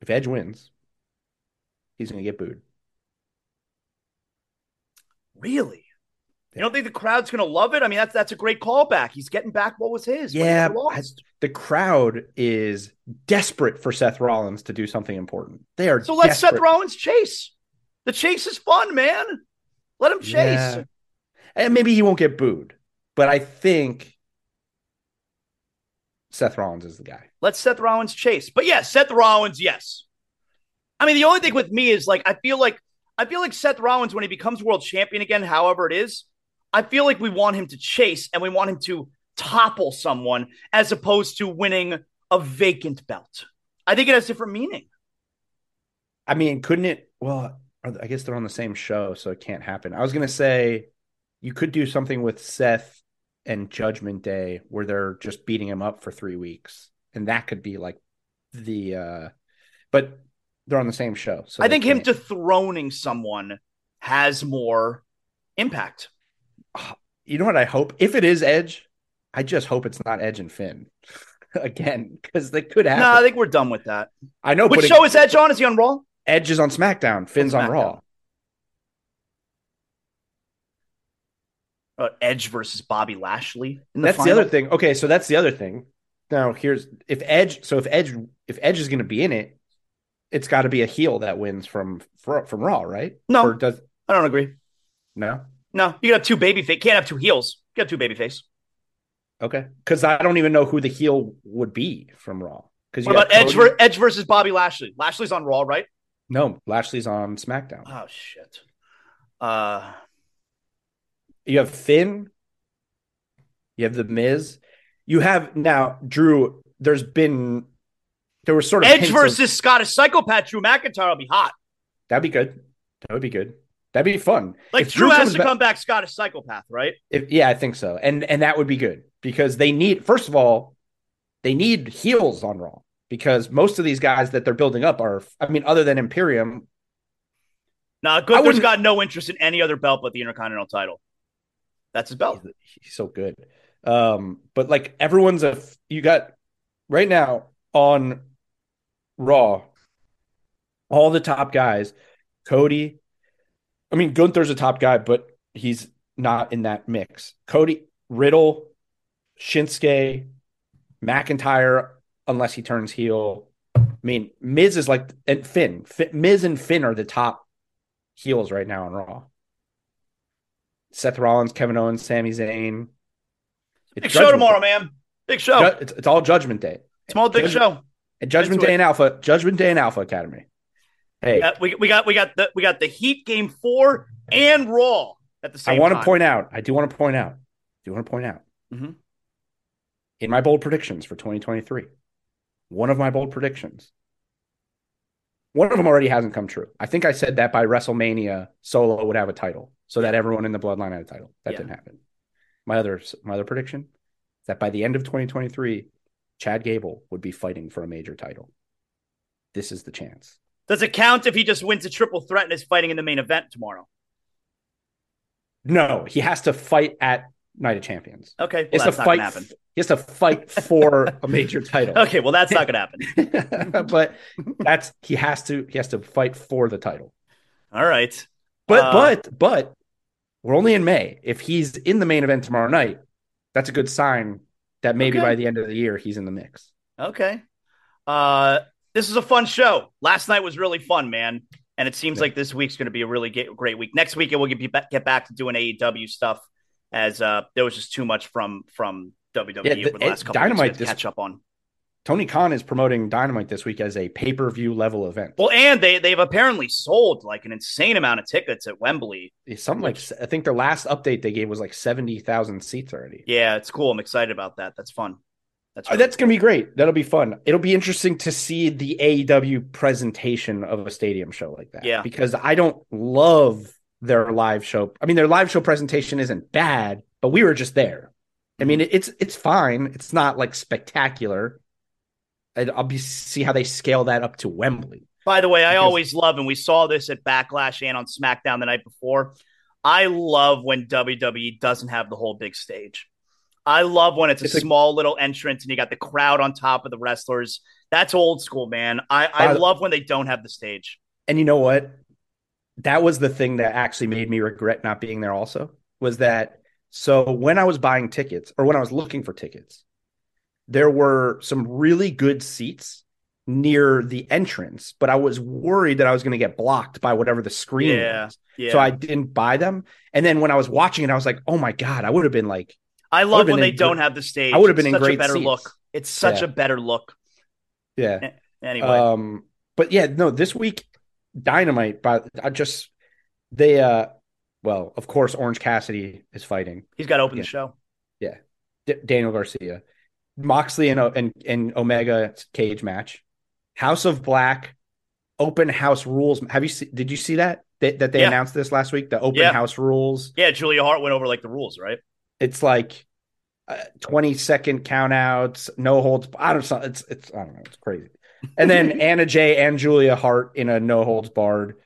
if Edge wins, he's going to get booed. Really? You don't think the crowd's going to love it? I mean, that's that's a great callback. He's getting back what was his. Yeah, the crowd is desperate for Seth Rollins to do something important. They are. So let desperate. Seth Rollins chase. The chase is fun, man. Let him chase. Yeah. And maybe he won't get booed, but I think Seth Rollins is the guy. Let Seth Rollins chase. But yeah, Seth Rollins, yes. I mean, the only thing with me is like I feel like I feel like Seth Rollins when he becomes world champion again, however it is, I feel like we want him to chase and we want him to topple someone as opposed to winning a vacant belt. I think it has different meaning. I mean, couldn't it? Well, I guess they're on the same show, so it can't happen. I was gonna say you could do something with Seth and Judgment Day where they're just beating him up for three weeks, and that could be like the. uh But they're on the same show, so I think him dethroning someone has more impact. You know what I hope? If it is Edge, I just hope it's not Edge and Finn again because they could have. No, I think we're done with that. I know. Which show is Edge on? Is he on Raw? Edge is on SmackDown. Finn's on, SmackDown. on Raw. Uh, Edge versus Bobby Lashley. The that's final. the other thing. Okay, so that's the other thing. Now here's if Edge. So if Edge, if Edge is going to be in it, it's got to be a heel that wins from from Raw, right? No, or does I don't agree. No, no. You can have two baby face. Can't have two heels. You have two baby face. Okay, because I don't even know who the heel would be from Raw. Because what about Edge, ver- Edge versus Bobby Lashley? Lashley's on Raw, right? No, Lashley's on SmackDown. Oh shit. Uh you have Finn. You have the Miz. You have now Drew. There's been there was sort of Edge versus of, Scottish Psychopath Drew McIntyre will be hot. That'd be good. That would be good. That'd be fun. Like Drew, Drew has to back, come back Scottish Psychopath, right? If, yeah, I think so. And and that would be good because they need first of all, they need heels on Raw because most of these guys that they're building up are I mean, other than Imperium. Nah, Gunther's got no interest in any other belt but the Intercontinental title. That's his belt. He's, so good. Um, but like everyone's a you got right now on Raw, all the top guys, Cody. I mean, Gunther's a top guy, but he's not in that mix. Cody, Riddle, Shinsuke, McIntyre, unless he turns heel. I mean, Miz is like and Finn. Finn Miz and Finn are the top heels right now on Raw. Seth Rollins, Kevin Owens, Sami Zayn. It's big show tomorrow, day. man. Big show. It's, it's, all Judgment Day. Small big show. And Judgment Day and Alpha. Judgment Day and Alpha Academy. Hey, we, we got we got the we got the Heat game four and Raw at the same. Time. I want to point out. I do want to point out. I do want to point out. Mm-hmm. In my bold predictions for 2023, one of my bold predictions. One of them already hasn't come true. I think I said that by WrestleMania, Solo would have a title, so that everyone in the Bloodline had a title. That yeah. didn't happen. My other my other prediction that by the end of 2023, Chad Gable would be fighting for a major title. This is the chance. Does it count if he just wins a triple threat and is fighting in the main event tomorrow? No, he has to fight at Night of Champions. Okay, well, that's not fight, happen. He has to fight for a major title. Okay, well that's not going to happen. but that's he has to he has to fight for the title. All right. But uh, but but we're only in May. If he's in the main event tomorrow night, that's a good sign that maybe okay. by the end of the year he's in the mix. Okay. Uh this is a fun show. Last night was really fun, man. And it seems yeah. like this week's going to be a really great week. Next week, we'll get, back, get back to doing AEW stuff as uh, there was just too much from from WWE yeah, the, over the last couple Dynamite weeks to catch up on. Tony Khan is promoting Dynamite this week as a pay per view level event. Well, and they they've apparently sold like an insane amount of tickets at Wembley. Something which, like I think their last update they gave was like seventy thousand seats already. Yeah, it's cool. I'm excited about that. That's fun. That's, really that's gonna be great. That'll be fun. It'll be interesting to see the AEW presentation of a stadium show like that. Yeah, because I don't love their live show. I mean, their live show presentation isn't bad, but we were just there. I mean, mm-hmm. it's it's fine. It's not like spectacular. I'll be see how they scale that up to Wembley. By the way, I always love, and we saw this at Backlash and on SmackDown the night before. I love when WWE doesn't have the whole big stage. I love when it's a it's small little entrance and you got the crowd on top of the wrestlers. That's old school, man. I, I uh, love when they don't have the stage. And you know what? That was the thing that actually made me regret not being there. Also, was that so when I was buying tickets or when I was looking for tickets, there were some really good seats near the entrance, but I was worried that I was going to get blocked by whatever the screen yeah, was. Yeah. So I didn't buy them. And then when I was watching it, I was like, oh my God, I would have been like, I love when they don't have the stage. I would have been it's in great better seats. look. It's such yeah. a better look. Yeah. Anyway. Um, but yeah, no, this week, Dynamite, but I just, they, uh, well, of course, Orange Cassidy is fighting. He's got to open yeah. the show. Yeah. D- Daniel Garcia. Moxley and, and, and Omega cage match. House of Black, open house rules. Have you see, did you see that? That, that they yeah. announced this last week, the open yeah. house rules. Yeah, Julia Hart went over like the rules, right? It's like uh, 20 second countouts, no holds. I don't know. It's, it's, I don't know. It's crazy. And then Anna Jay and Julia Hart in a no holds barred.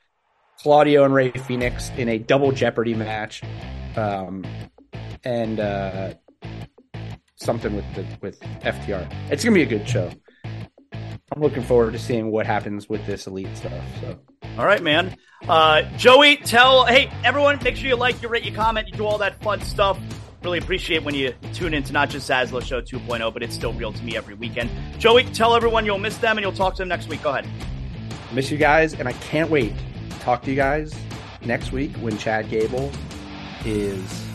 Claudio and Rey Fenix in a double Jeopardy match. Um, and, uh, something with the, with FTR. It's gonna be a good show. I'm looking forward to seeing what happens with this elite stuff. So, all right, man. Uh, Joey, tell hey everyone, make sure you like, you rate, you comment, you do all that fun stuff. Really appreciate when you tune in to not just Zaslow Show 2.0, but it's still real to me every weekend. Joey, tell everyone you'll miss them and you'll talk to them next week. Go ahead. Miss you guys, and I can't wait to talk to you guys next week when Chad Gable is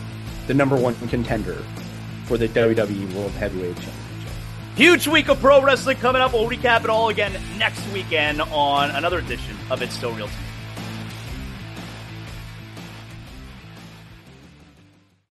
the number one contender for the WWE World Heavyweight Championship. Huge week of pro wrestling coming up. We'll recap it all again next weekend on another edition of It's Still Real to Me.